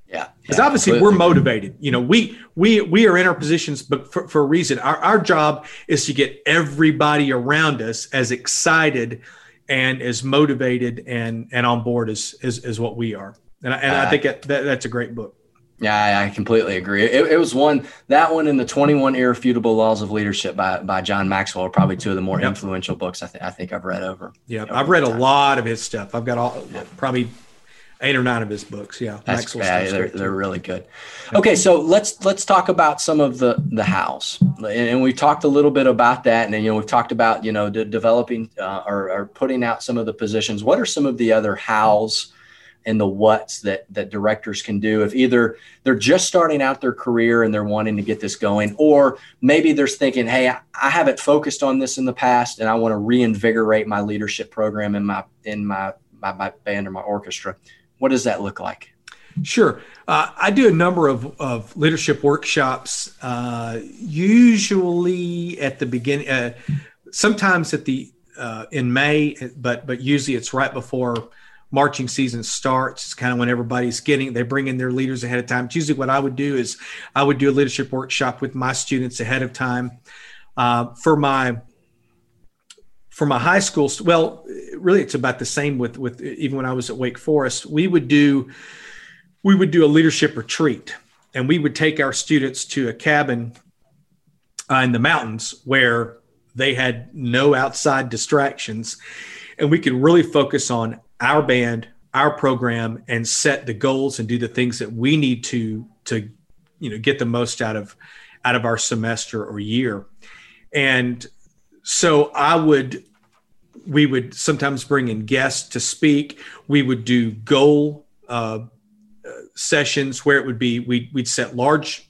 Yeah because yeah, obviously completely. we're motivated. You know we we we are in our positions but for, for a reason. Our, our job is to get everybody around us as excited and as motivated and and on board as as, as what we are. And, I, and uh, I think that, that that's a great book yeah, I completely agree. It, it, was one that one in the 21 Irrefutable Laws of Leadership by, by John Maxwell are probably two of the more yep. influential books I, th- I think I've read over. Yeah, I've read a lot of his stuff. I've got all yeah. probably eight or nine of his books. Yeah, That's, yeah, they're, they're really good. Okay, so let's let's talk about some of the the hows, and, and we talked a little bit about that, and then, you know we've talked about you know de- developing uh, or, or putting out some of the positions. What are some of the other hows? And the what's that that directors can do. If either they're just starting out their career and they're wanting to get this going or maybe they're thinking hey i haven't focused on this in the past and i want to reinvigorate my leadership program in my in my my, my band or my orchestra. What does that look like? Sure. Uh, I do a number of, of leadership workshops, uh, usually at the beginning, uh, sometimes at the uh, in May, but but usually it's right before marching season starts. It's kind of when everybody's getting they bring in their leaders ahead of time. It's usually what I would do is I would do a leadership workshop with my students ahead of time. Uh, for my for my high school, well, really it's about the same with with even when I was at Wake Forest. We would do we would do a leadership retreat, and we would take our students to a cabin uh, in the mountains where they had no outside distractions, and we could really focus on our band, our program, and set the goals and do the things that we need to to you know get the most out of out of our semester or year. And so I would we would sometimes bring in guests to speak. We would do goal uh, sessions where it would be we'd, we'd set large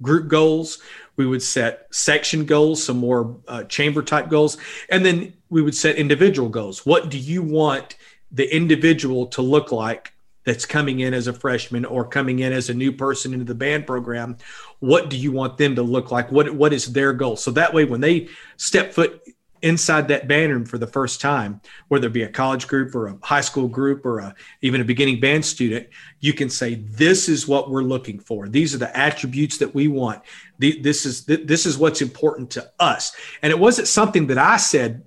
group goals we would set section goals some more uh, chamber type goals and then we would set individual goals what do you want the individual to look like that's coming in as a freshman or coming in as a new person into the band program what do you want them to look like what what is their goal so that way when they step foot inside that band room for the first time, whether it be a college group or a high school group or a, even a beginning band student, you can say, "This is what we're looking for. These are the attributes that we want. This is this is what's important to us." And it wasn't something that I said,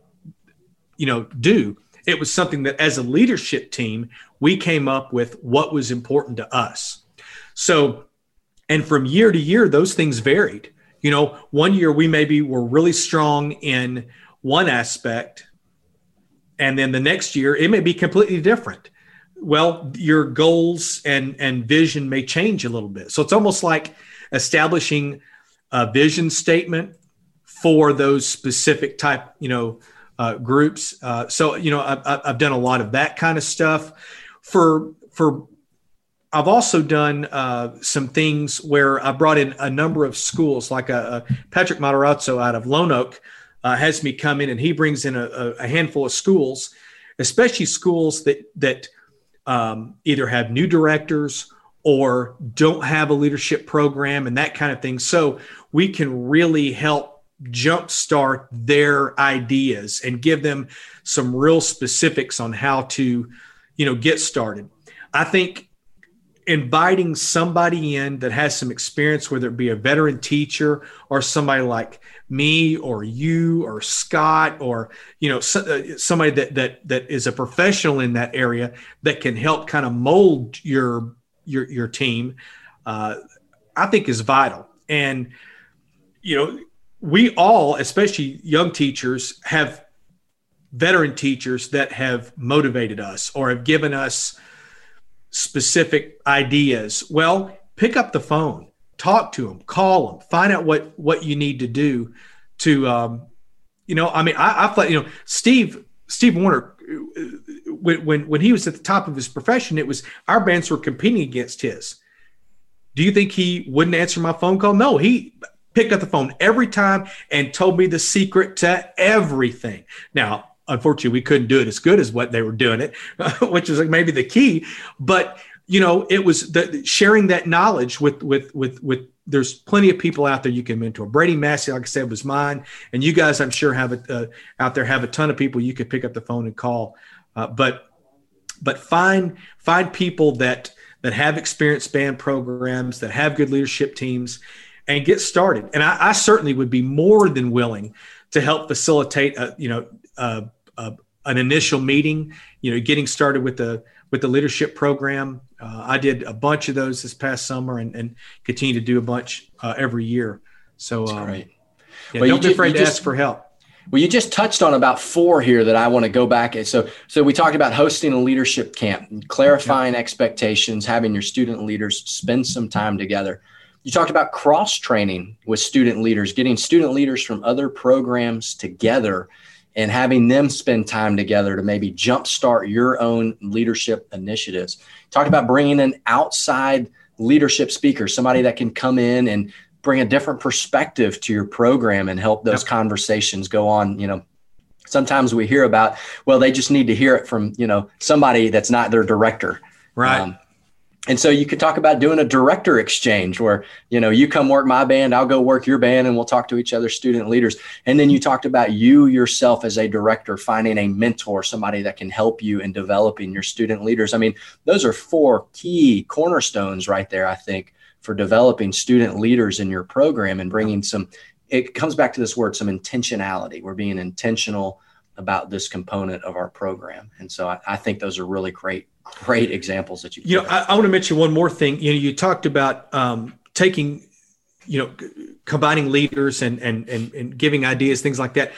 you know, do. It was something that, as a leadership team, we came up with what was important to us. So, and from year to year, those things varied. You know, one year we maybe were really strong in one aspect and then the next year it may be completely different well your goals and and vision may change a little bit so it's almost like establishing a vision statement for those specific type you know uh, groups uh, so you know I, i've done a lot of that kind of stuff for for I've also done uh, some things where I brought in a number of schools, like a, a Patrick Matarazzo out of Lone Oak, uh, has me come in and he brings in a, a, handful of schools, especially schools that that um, either have new directors or don't have a leadership program and that kind of thing. So we can really help jumpstart their ideas and give them some real specifics on how to, you know, get started. I think inviting somebody in that has some experience, whether it be a veteran teacher or somebody like me or you or Scott or you know uh, somebody that that that is a professional in that area that can help kind of mold your your your team, uh, I think is vital. And you know, we all, especially young teachers, have veteran teachers that have motivated us or have given us specific ideas. Well, pick up the phone, talk to them, call them, find out what what you need to do to, um, you know, I mean, I, I thought, you know, Steve Steve Warner, when, when when he was at the top of his profession, it was our bands were competing against his. Do you think he wouldn't answer my phone call? No, he picked up the phone every time and told me the secret to everything. Now, unfortunately we couldn't do it as good as what they were doing it [LAUGHS] which is like maybe the key but you know it was the sharing that knowledge with with with with there's plenty of people out there you can mentor brady massey like i said was mine and you guys i'm sure have a, uh, out there have a ton of people you could pick up the phone and call uh, but but find find people that that have experienced band programs that have good leadership teams and get started and i, I certainly would be more than willing to help facilitate a, you know a, a, an initial meeting, you know, getting started with the with the leadership program. Uh, I did a bunch of those this past summer and, and continue to do a bunch uh, every year. So, um, right. Yeah, well, don't be afraid to just, ask for help. Well, you just touched on about four here that I want to go back at. So, so we talked about hosting a leadership camp, clarifying expectations, having your student leaders spend some time together. You talked about cross training with student leaders, getting student leaders from other programs together and having them spend time together to maybe jumpstart your own leadership initiatives. Talked about bringing an outside leadership speaker, somebody that can come in and bring a different perspective to your program and help those yep. conversations go on, you know, sometimes we hear about well they just need to hear it from you know somebody that's not their director right um, and so you could talk about doing a director exchange where you know you come work my band i'll go work your band and we'll talk to each other student leaders. And then you talked about you yourself as a director finding a mentor somebody that can help you in developing your student leaders. I mean those are four key cornerstones right there i think for developing student leaders in your program and bringing some it comes back to this word some intentionality. We're being intentional about this component of our program and so i, I think those are really great great examples that you. You know, I, I, want to mention one more thing. You know, you talked about um, taking, you know, combining leaders and, and and and giving ideas, things like that.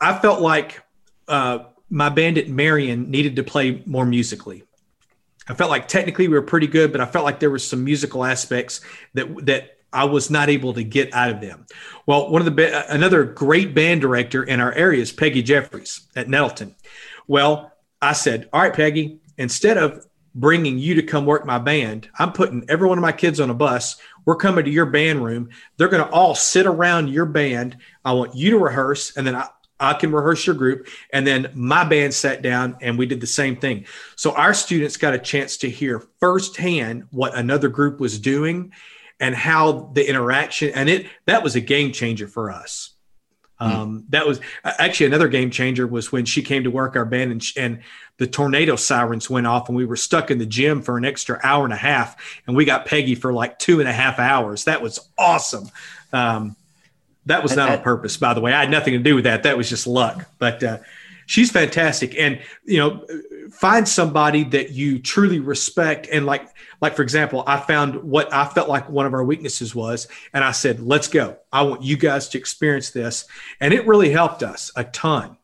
I felt like uh, my band at Marion needed to play more musically. I felt like technically we were pretty good, but I felt like there was some musical aspects that that I was not able to get out of them. Well, one of the another great band director in our area is Peggy Jeffries at Nettleton. Well, I said, "All right, Peggy, instead of bringing you to come work my band, I'm putting every one of my kids on a bus. We're coming to your band room. They're going to all sit around your band. I want you to rehearse, and then I, I can rehearse your group. And then my band sat down and we did the same thing. So our students got a chance to hear firsthand what another group was doing and how the interaction and it that was a game changer for us. Um, that was actually another game changer was when she came to work our band and, and the tornado sirens went off and we were stuck in the gym for an extra hour and a half and we got peggy for like two and a half hours. That was awesome. Um, that was not on purpose by the way. I had nothing to do with that. That was just luck. But uh, she's fantastic. And you know find somebody that you truly respect. And like like for example i found what i felt like one of our weaknesses was and i said let's go. I want you guys to experience this. And it really helped us a ton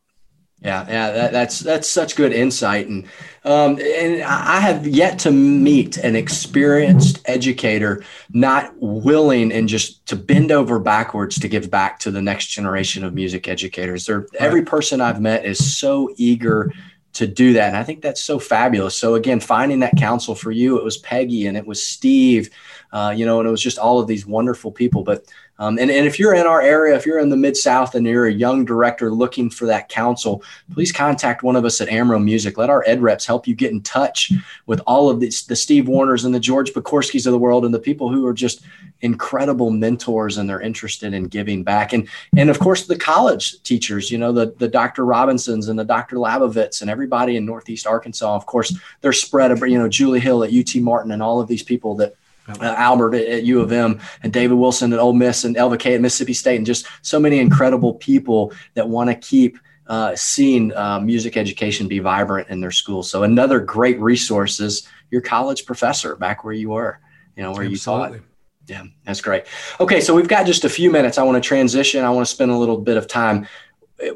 yeah, yeah, that, that's that's such good insight, and um, and I have yet to meet an experienced educator not willing and just to bend over backwards to give back to the next generation of music educators. They're, every person I've met is so eager to do that, and I think that's so fabulous. So again, finding that counsel for you, it was Peggy and it was Steve, uh, you know, and it was just all of these wonderful people, but um, and, and if you're in our area, if you're in the Mid South and you're a young director looking for that counsel, please contact one of us at Amro Music. Let our ed reps help you get in touch with all of the Steve Warners and the George Pokorskis of the world and the people who are just incredible mentors and they're interested in giving back. And, and of course, the college teachers, you know, the, the Dr. Robinsons and the Dr. Labovitz and everybody in Northeast Arkansas. Of course, they're spread, you know, Julie Hill at UT Martin and all of these people that uh, Albert at, at, U of M and David Willson at Ole Miss and Elva Kaye at Mississippi State, and just so many incredible people that want to keep uh, seeing uh, music education be vibrant in their schools. So another great resource is your college professor back where you were, you know, where Absolutely. you taught. Yeah, that's great. Okay, so we've got just a few minutes. I want to transition. I want to spend a little bit of time.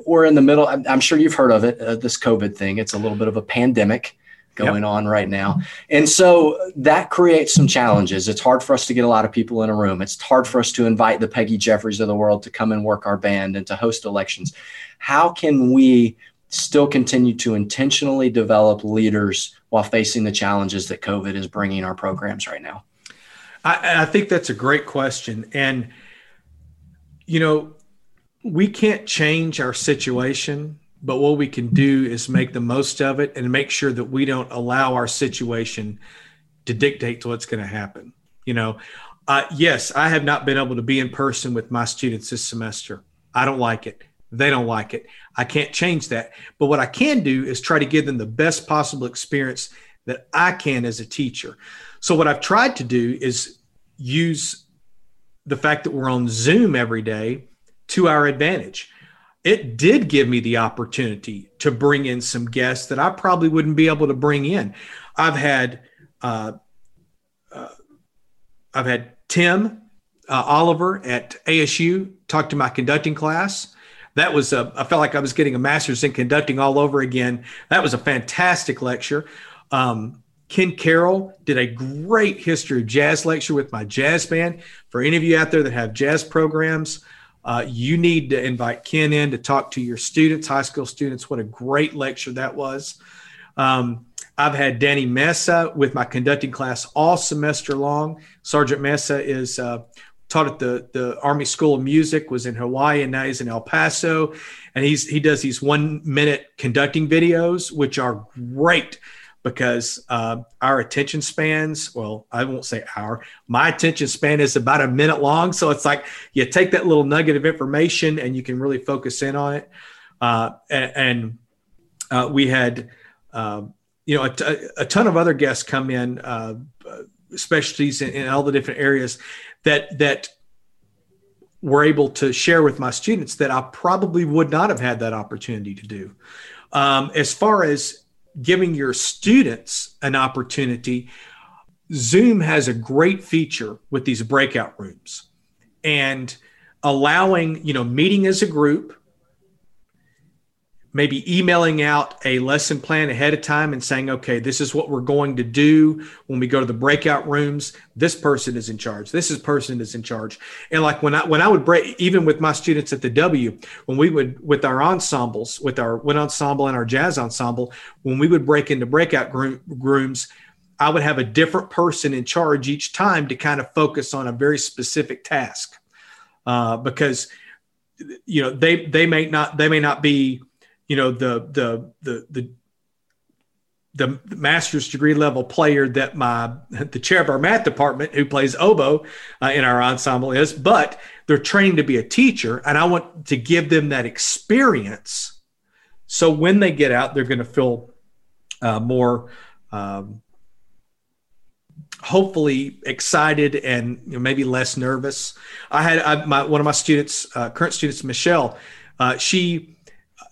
We're in the middle. I'm sure you've heard of it, uh, this COVID thing. It's a little bit of a pandemic going yep. on right now. And so that creates some challenges. It's hard for us to get a lot of people in a room. It's hard for us to invite the Peggy Jeffries of the world to come and work our band and to host elections. How can we still continue to intentionally develop leaders while facing the challenges that COVID is bringing our programs right now? I, I think that's a great question. And, you know, we can't change our situation but what we can do is make the most of it and make sure that we don't allow our situation to dictate to what's going to happen. You know, uh, yes, I have not been able to be in person with my students this semester. I don't like it. They don't like it. I can't change that. But what I can do is try to give them the best possible experience that I can as a teacher. So, what I've tried to do is use the fact that we're on Zoom every day to our advantage it did give me the opportunity to bring in some guests that I probably wouldn't be able to bring in. I've had uh, uh, I've had Tim uh, Oliver at ASU talk to my conducting class. That was a, I felt like I was getting a master's in conducting all over again. That was a fantastic lecture. Um, Ken Carroll did a great history of jazz lecture with my jazz band. For any of you out there that have jazz programs, uh, you need to invite Ken in to talk to your students, high school students. What a great lecture that was. Um, I've had Danny Mesa with my conducting class all semester long. Sergeant Mesa is uh, taught at the, the Army School of Music, was in Hawaii, and now he's in El Paso. And he's he does these one minute conducting videos, which are great because uh, our attention spans, well, I won't say our, my attention span is about a minute long. So it's like you take that little nugget of information and you can really focus in on it. Uh, and, uh, we had, um, you know, a, t- a ton of other guests come in, uh, specialties in, in all the different areas that, that, were able to share with my students that I probably would not have had that opportunity to do. Um, as far as giving your students an opportunity, Zoom has a great feature with these breakout rooms and allowing, you know, meeting as a group, maybe emailing out a lesson plan ahead of time and saying, okay, this is what we're going to do when we go to the breakout rooms. This person is in charge. This is person is in charge. And like when I when I would break, even with my students at the W, when we would with our ensembles, with our wind ensemble and our jazz ensemble, when we would break into breakout rooms, I would have a different person in charge each time to kind of focus on a very specific task, uh, because you know they they may not they may not be you know the the the the the master's degree level player that my the chair of our math department who plays oboe uh, in our ensemble is but they're trained to be a teacher and i want to give them that experience. So when they get out they're going to feel uh, more um, hopefully excited and you know, maybe less nervous. I had I, my, one of my students uh, current students michelle uh, she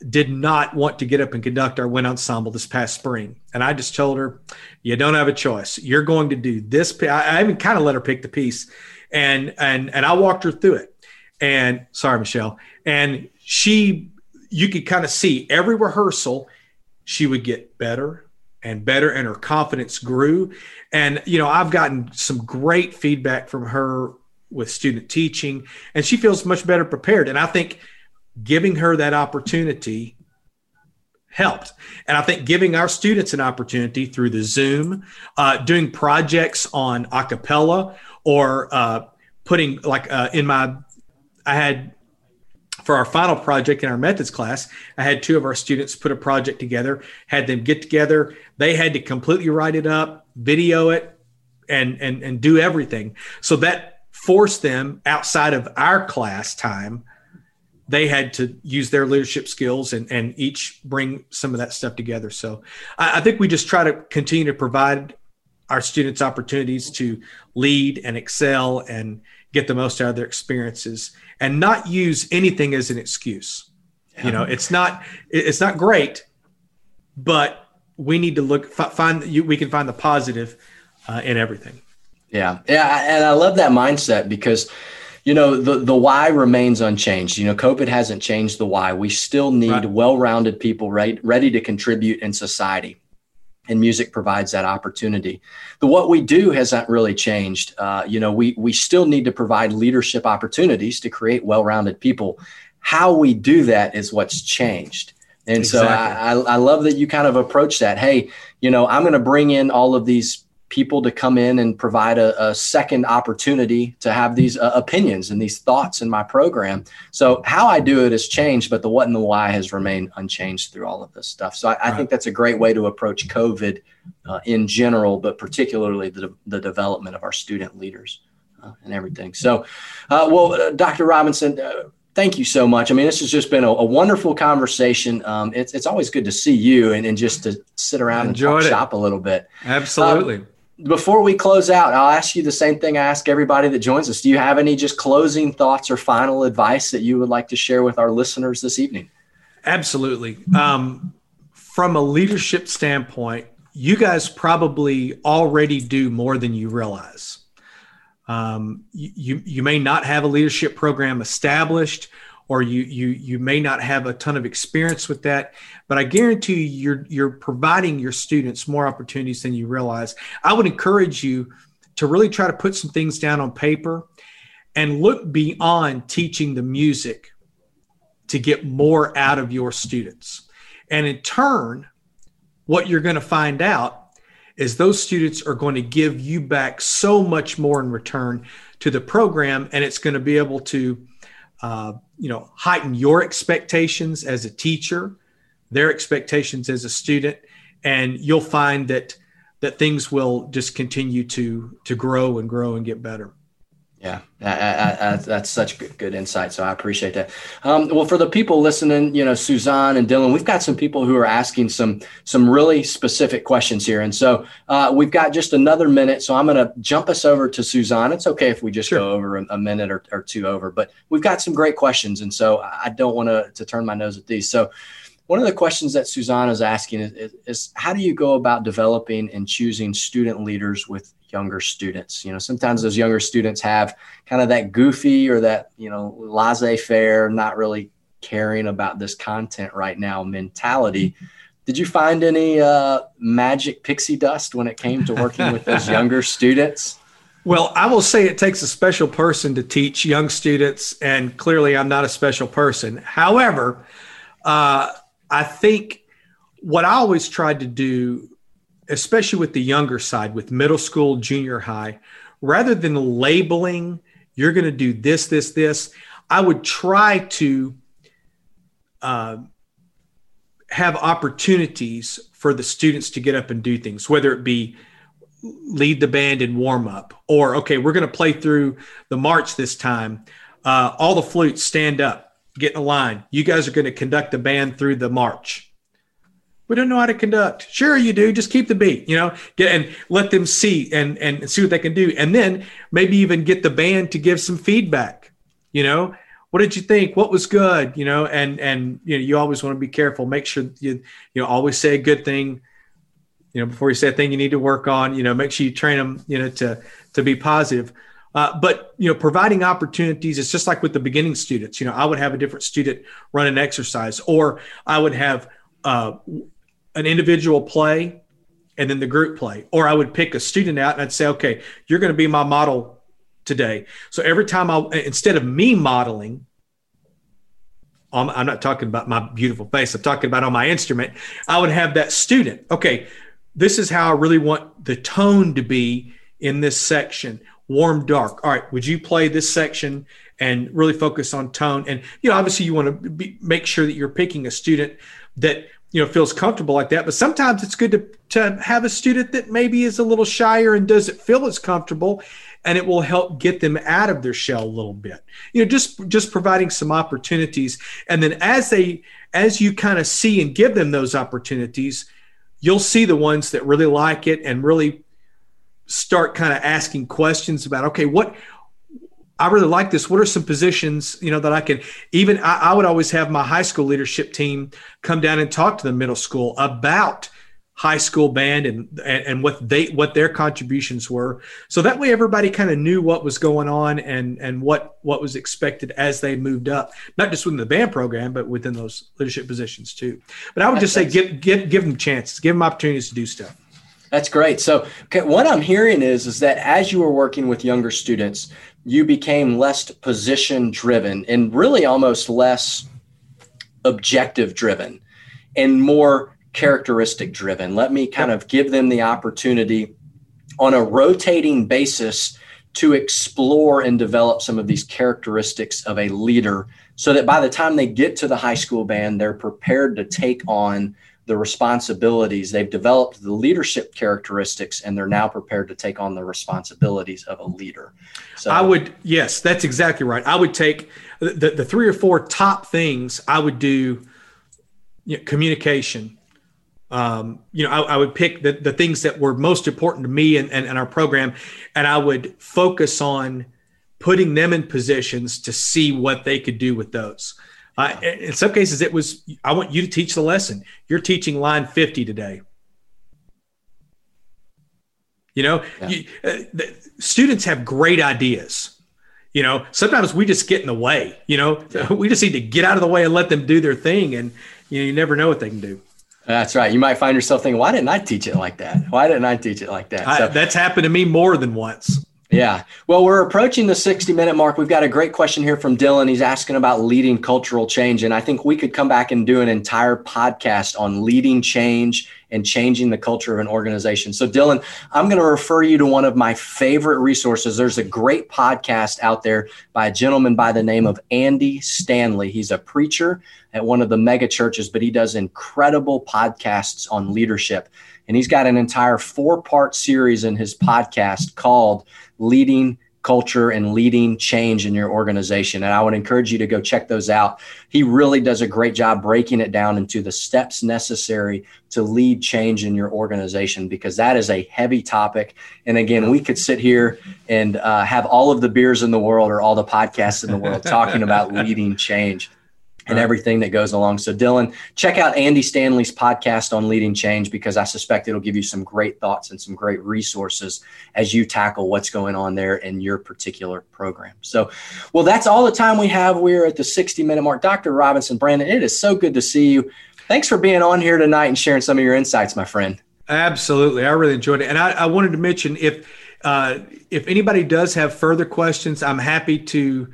did not want to get up and conduct our wind ensemble this past spring. And I just told her, you don't have a choice. You're going to do this. I, even kind of let her pick the piece and, and, and I walked her through it. And sorry, Michelle. And she, you could kind of see every rehearsal, she would get better and better and her confidence grew. And, you know, I've gotten some great feedback from her with student teaching and she feels much better prepared. And I think, giving her that opportunity helped. And I think giving our students an opportunity through the Zoom, uh, doing projects on acapella or uh, putting like uh, in my, I had for our final project in our methods class, I had two of our students put a project together, had them get together. They had to completely write it up, video it, and and and do everything. So that forced them outside of our class time they had to use their leadership skills and, and each bring some of that stuff together. So I, I, think we just try to continue to provide our students opportunities to lead and excel and get the most out of their experiences and not use anything as an excuse. Yeah. You know, it's not, it's not great, but we need to look, find, you, we can find the positive uh, in everything. Yeah. Yeah. And I love that mindset because you know the the why remains unchanged. You know covid hasn't changed the why. We still need right. well-rounded people right ready to contribute in society. And music provides that opportunity. The what we do hasn't really changed. Uh, you know we we still need to provide leadership opportunities to create well-rounded people. How we do that is what's changed. And exactly. so I, I love that you kind of approach that. Hey you know i'm going to bring in all of these people to come in and provide a, a second opportunity to have these uh, opinions and these thoughts in my program. So how I do it has changed, but the what and the why has remained unchanged through all of this stuff. So I, right. I think that's a great way to approach COVID uh, in general, but particularly the, the development of our student leaders uh, and everything. So, uh, well, uh, Dr. Robinson, uh, thank you so much. I mean, this has just been a, a wonderful conversation. Um, it's, it's always good to see you and, and just to sit around and talk it. shop a little bit. Absolutely. Um, before we close out, I'll ask you the same thing I ask everybody that joins us. Do you have any just closing thoughts or final advice that you would like to share with our listeners this evening? Absolutely. Um, from a leadership standpoint, you guys probably already do more than you realize. Um, you, you may not have a leadership program established or you you you may not have a ton of experience with that but i guarantee you you're you're providing your students more opportunities than you realize. I would encourage you to really try to put some things down on paper and look beyond teaching the music to get more out of your students. And in turn what you're going to find out is those students are going to give you back so much more in return to the program and it's going to be able to uh, you know heighten your expectations as a teacher their expectations as a student and you'll find that that things will just continue to to grow and grow and get better. Yeah, I, I, I, that's such good, good, insight. So I appreciate that. Um, well, for the people listening, you know, Suzanne and Dylan, we've got some people who are asking some some really specific questions here, and so uh, we've got just another minute. So I'm going to jump us over to Suzanne. It's okay if we just sure. go over a, a minute or, or, two over, but we've got some great questions, and so I don't want to to turn my nose at these. So one of the questions that Suzanne is asking is, is, is, how do you go about developing and choosing student leaders with younger students? You know, sometimes those younger students have kind of that goofy or that, you know, laissez faire, not really caring about this content right now mentality. Did you find any uh, magic pixie dust when it came to working with those [LAUGHS] younger students? Well, I will say it takes a special person to teach young students, and clearly I'm not a special person. However, uh, I think what I always tried to do, especially with the younger side, with middle school, junior high, rather than labeling, you're going to do this, this, this, I would try to uh, have opportunities for the students to get up and do things, whether it be lead the band in warm up or, okay, we're going to play through the march this time. Uh, all the flutes stand up get in a line. You guys are going to conduct the band through the march. We don't know how to conduct. Sure, you do. Just keep the beat, you know, get and let them see and and see what they can do, and then maybe even get the band to give some feedback. You know, what did you think? What was good? You know, and and you know, you always want to be careful. Make sure you you know always say a good thing. You know, before you say a thing you need to work on. You know, make sure you train them. You know, to to be positive. Uh, but you know, providing opportunities is just like with the beginning students. You know, I would have a different student run an exercise, or I would have uh, an individual play and then the group play, or I would pick a student out and I'd say, okay, you're going to be my model today. So every time I, instead of me modeling, um, I'm not talking about my beautiful face. I'm talking about on my instrument. I would have that student. Okay, this is how I really want the tone to be in this section warm dark all right would you play this section and really focus on tone and you know obviously you want to be, make sure that you're picking a student that you know feels comfortable like that but sometimes it's good to, to have a student that maybe is a little shyer and doesn't feel as comfortable and it will help get them out of their shell a little bit. You know just just providing some opportunities. And then as they as you kind of see and give them those opportunities you'll see the ones that really like it and really start kind of asking questions about okay what I really like this. What are some positions, you know, that I can even I, I, would always have my high school leadership team come down and talk to the middle school about high school band and and, and what they what their contributions were. So that way everybody kind of knew what was going on and and what what was expected as they moved up, not just within the band program, but within those leadership positions too. But I would just say give give give them chances, give them opportunities to do stuff. That's great. So, okay, what I'm hearing is is that as you were working with younger students, you became less position driven and really almost less objective driven and more characteristic driven. Let me kind of give them the opportunity on a rotating basis to explore and develop some of these characteristics of a leader so that by the time they get to the high school band, they're prepared to take on the responsibilities. They've developed the leadership characteristics and they're now prepared to take on the responsibilities of a leader. So I would, yes, that's exactly right. I would take the, the three or four top things I would do you know, communication. Um, you know, I, I, would pick the, the things that were most important to me and, and, and our program, and I would focus on putting them in positions to see what they could do with those. Uh, in some cases, it was, I want you to teach the lesson. You're teaching line 50 today. You know, yeah. you, uh, students have great ideas. You know, sometimes we just get in the way. You know, yeah. [LAUGHS] we just need to get out of the way and let them do their thing. And, you know, you never know what they can do. That's right. You might find yourself thinking, why didn't I teach it like that? Why didn't I teach it like that? So, I, that's happened to me more than once. Yeah. Well, we're approaching the 60 minute mark. We've got a great question here from Dylan. He's asking about leading cultural change. And I think we could come back and do an entire podcast on leading change and changing the culture of an organization. So, Dylan, I'm going to refer you to one of my favorite resources. There's a great podcast out there by a gentleman by the name of Andy Stanley. He's a preacher at one of the mega churches, but he does incredible podcasts on leadership. And he's got an entire four part series in his podcast called Leading culture and leading change in your organization. And I would encourage you to go check those out. He really does a great job breaking it down into the steps necessary to lead change in your organization because that is a heavy topic. And again, we could sit here and uh, have all of the beers in the world or all the podcasts in the world talking about [LAUGHS] leading change and everything that goes along. So, Dylan, check out Andy Stanley's podcast on leading change because I suspect it'll give you some great thoughts and some great resources as you tackle what's going on there in your particular program. So, well, that's all the time we have. We're at the 60 minute mark. Dr. Robinson, Brandon, it is so good to see you. Thanks for being on here tonight and sharing some of your insights, my friend. Absolutely. I really enjoyed it. And I, I wanted to mention if, uh, if anybody does have further questions, I'm happy to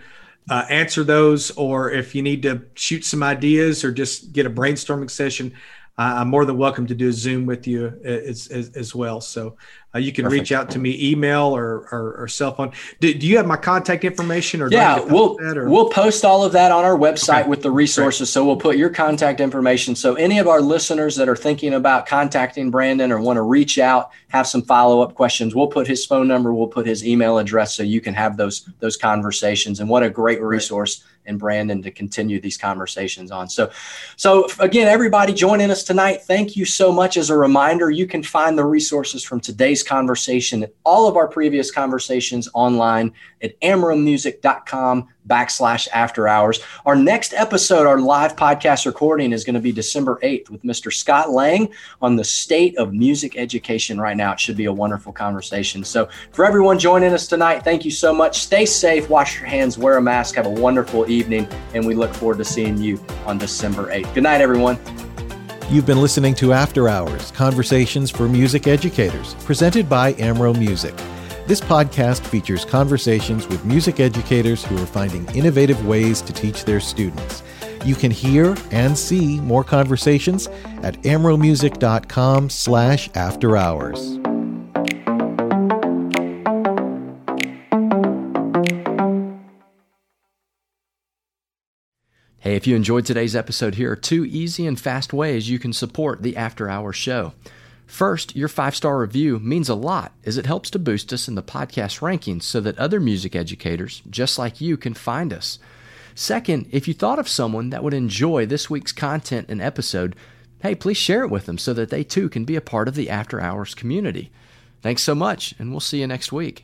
uh, answer those, or if you need to shoot some ideas or just get a brainstorming session, I'm more than welcome to do a Zoom with you uh, as, as, as well. So uh, you can Perfect. reach out to me, email or, or, or cell phone. Do, do, you have my contact information or yeah, we'll we'll post all of that on our website okay. with the resources. Great. So we'll put your contact information. So any of our listeners that are thinking about contacting Brandon or want to reach out, have some follow up questions, we'll put his phone number, we'll put his email address, so you can have those those conversations. And what a great resource. And Brandon to continue these conversations on. So, so again, everybody joining us tonight, thank you so much. As a reminder, you can find the resources from today's conversation and all of our previous conversations online at amromusic.com backslash after hours. Our next episode, our live podcast recording is going to be December 8th with Mr. Scott Lang on the state of music education right now. It should be a wonderful conversation. So for everyone joining us tonight, thank you so much. Stay safe, wash your hands, wear a mask, have a wonderful evening, and we look forward to seeing you on December 8th. Good night, everyone. You've been listening to After Hours Conversations for Music Educators, presented by Amro Music. This podcast features conversations with music educators who are finding innovative ways to teach their students. You can hear and see more conversations at amromusic.com slash after hours. Hey, if you enjoyed today's episode, here are two easy and fast ways you can support the After Hours show. First, your five star review means a lot as it helps to boost us in the podcast rankings so that other music educators just like you can find us. Second, if you thought of someone that would enjoy this week's content and episode, hey, please share it with them so that they too can be a part of the After Hours community. Thanks so much, and we'll see you next week.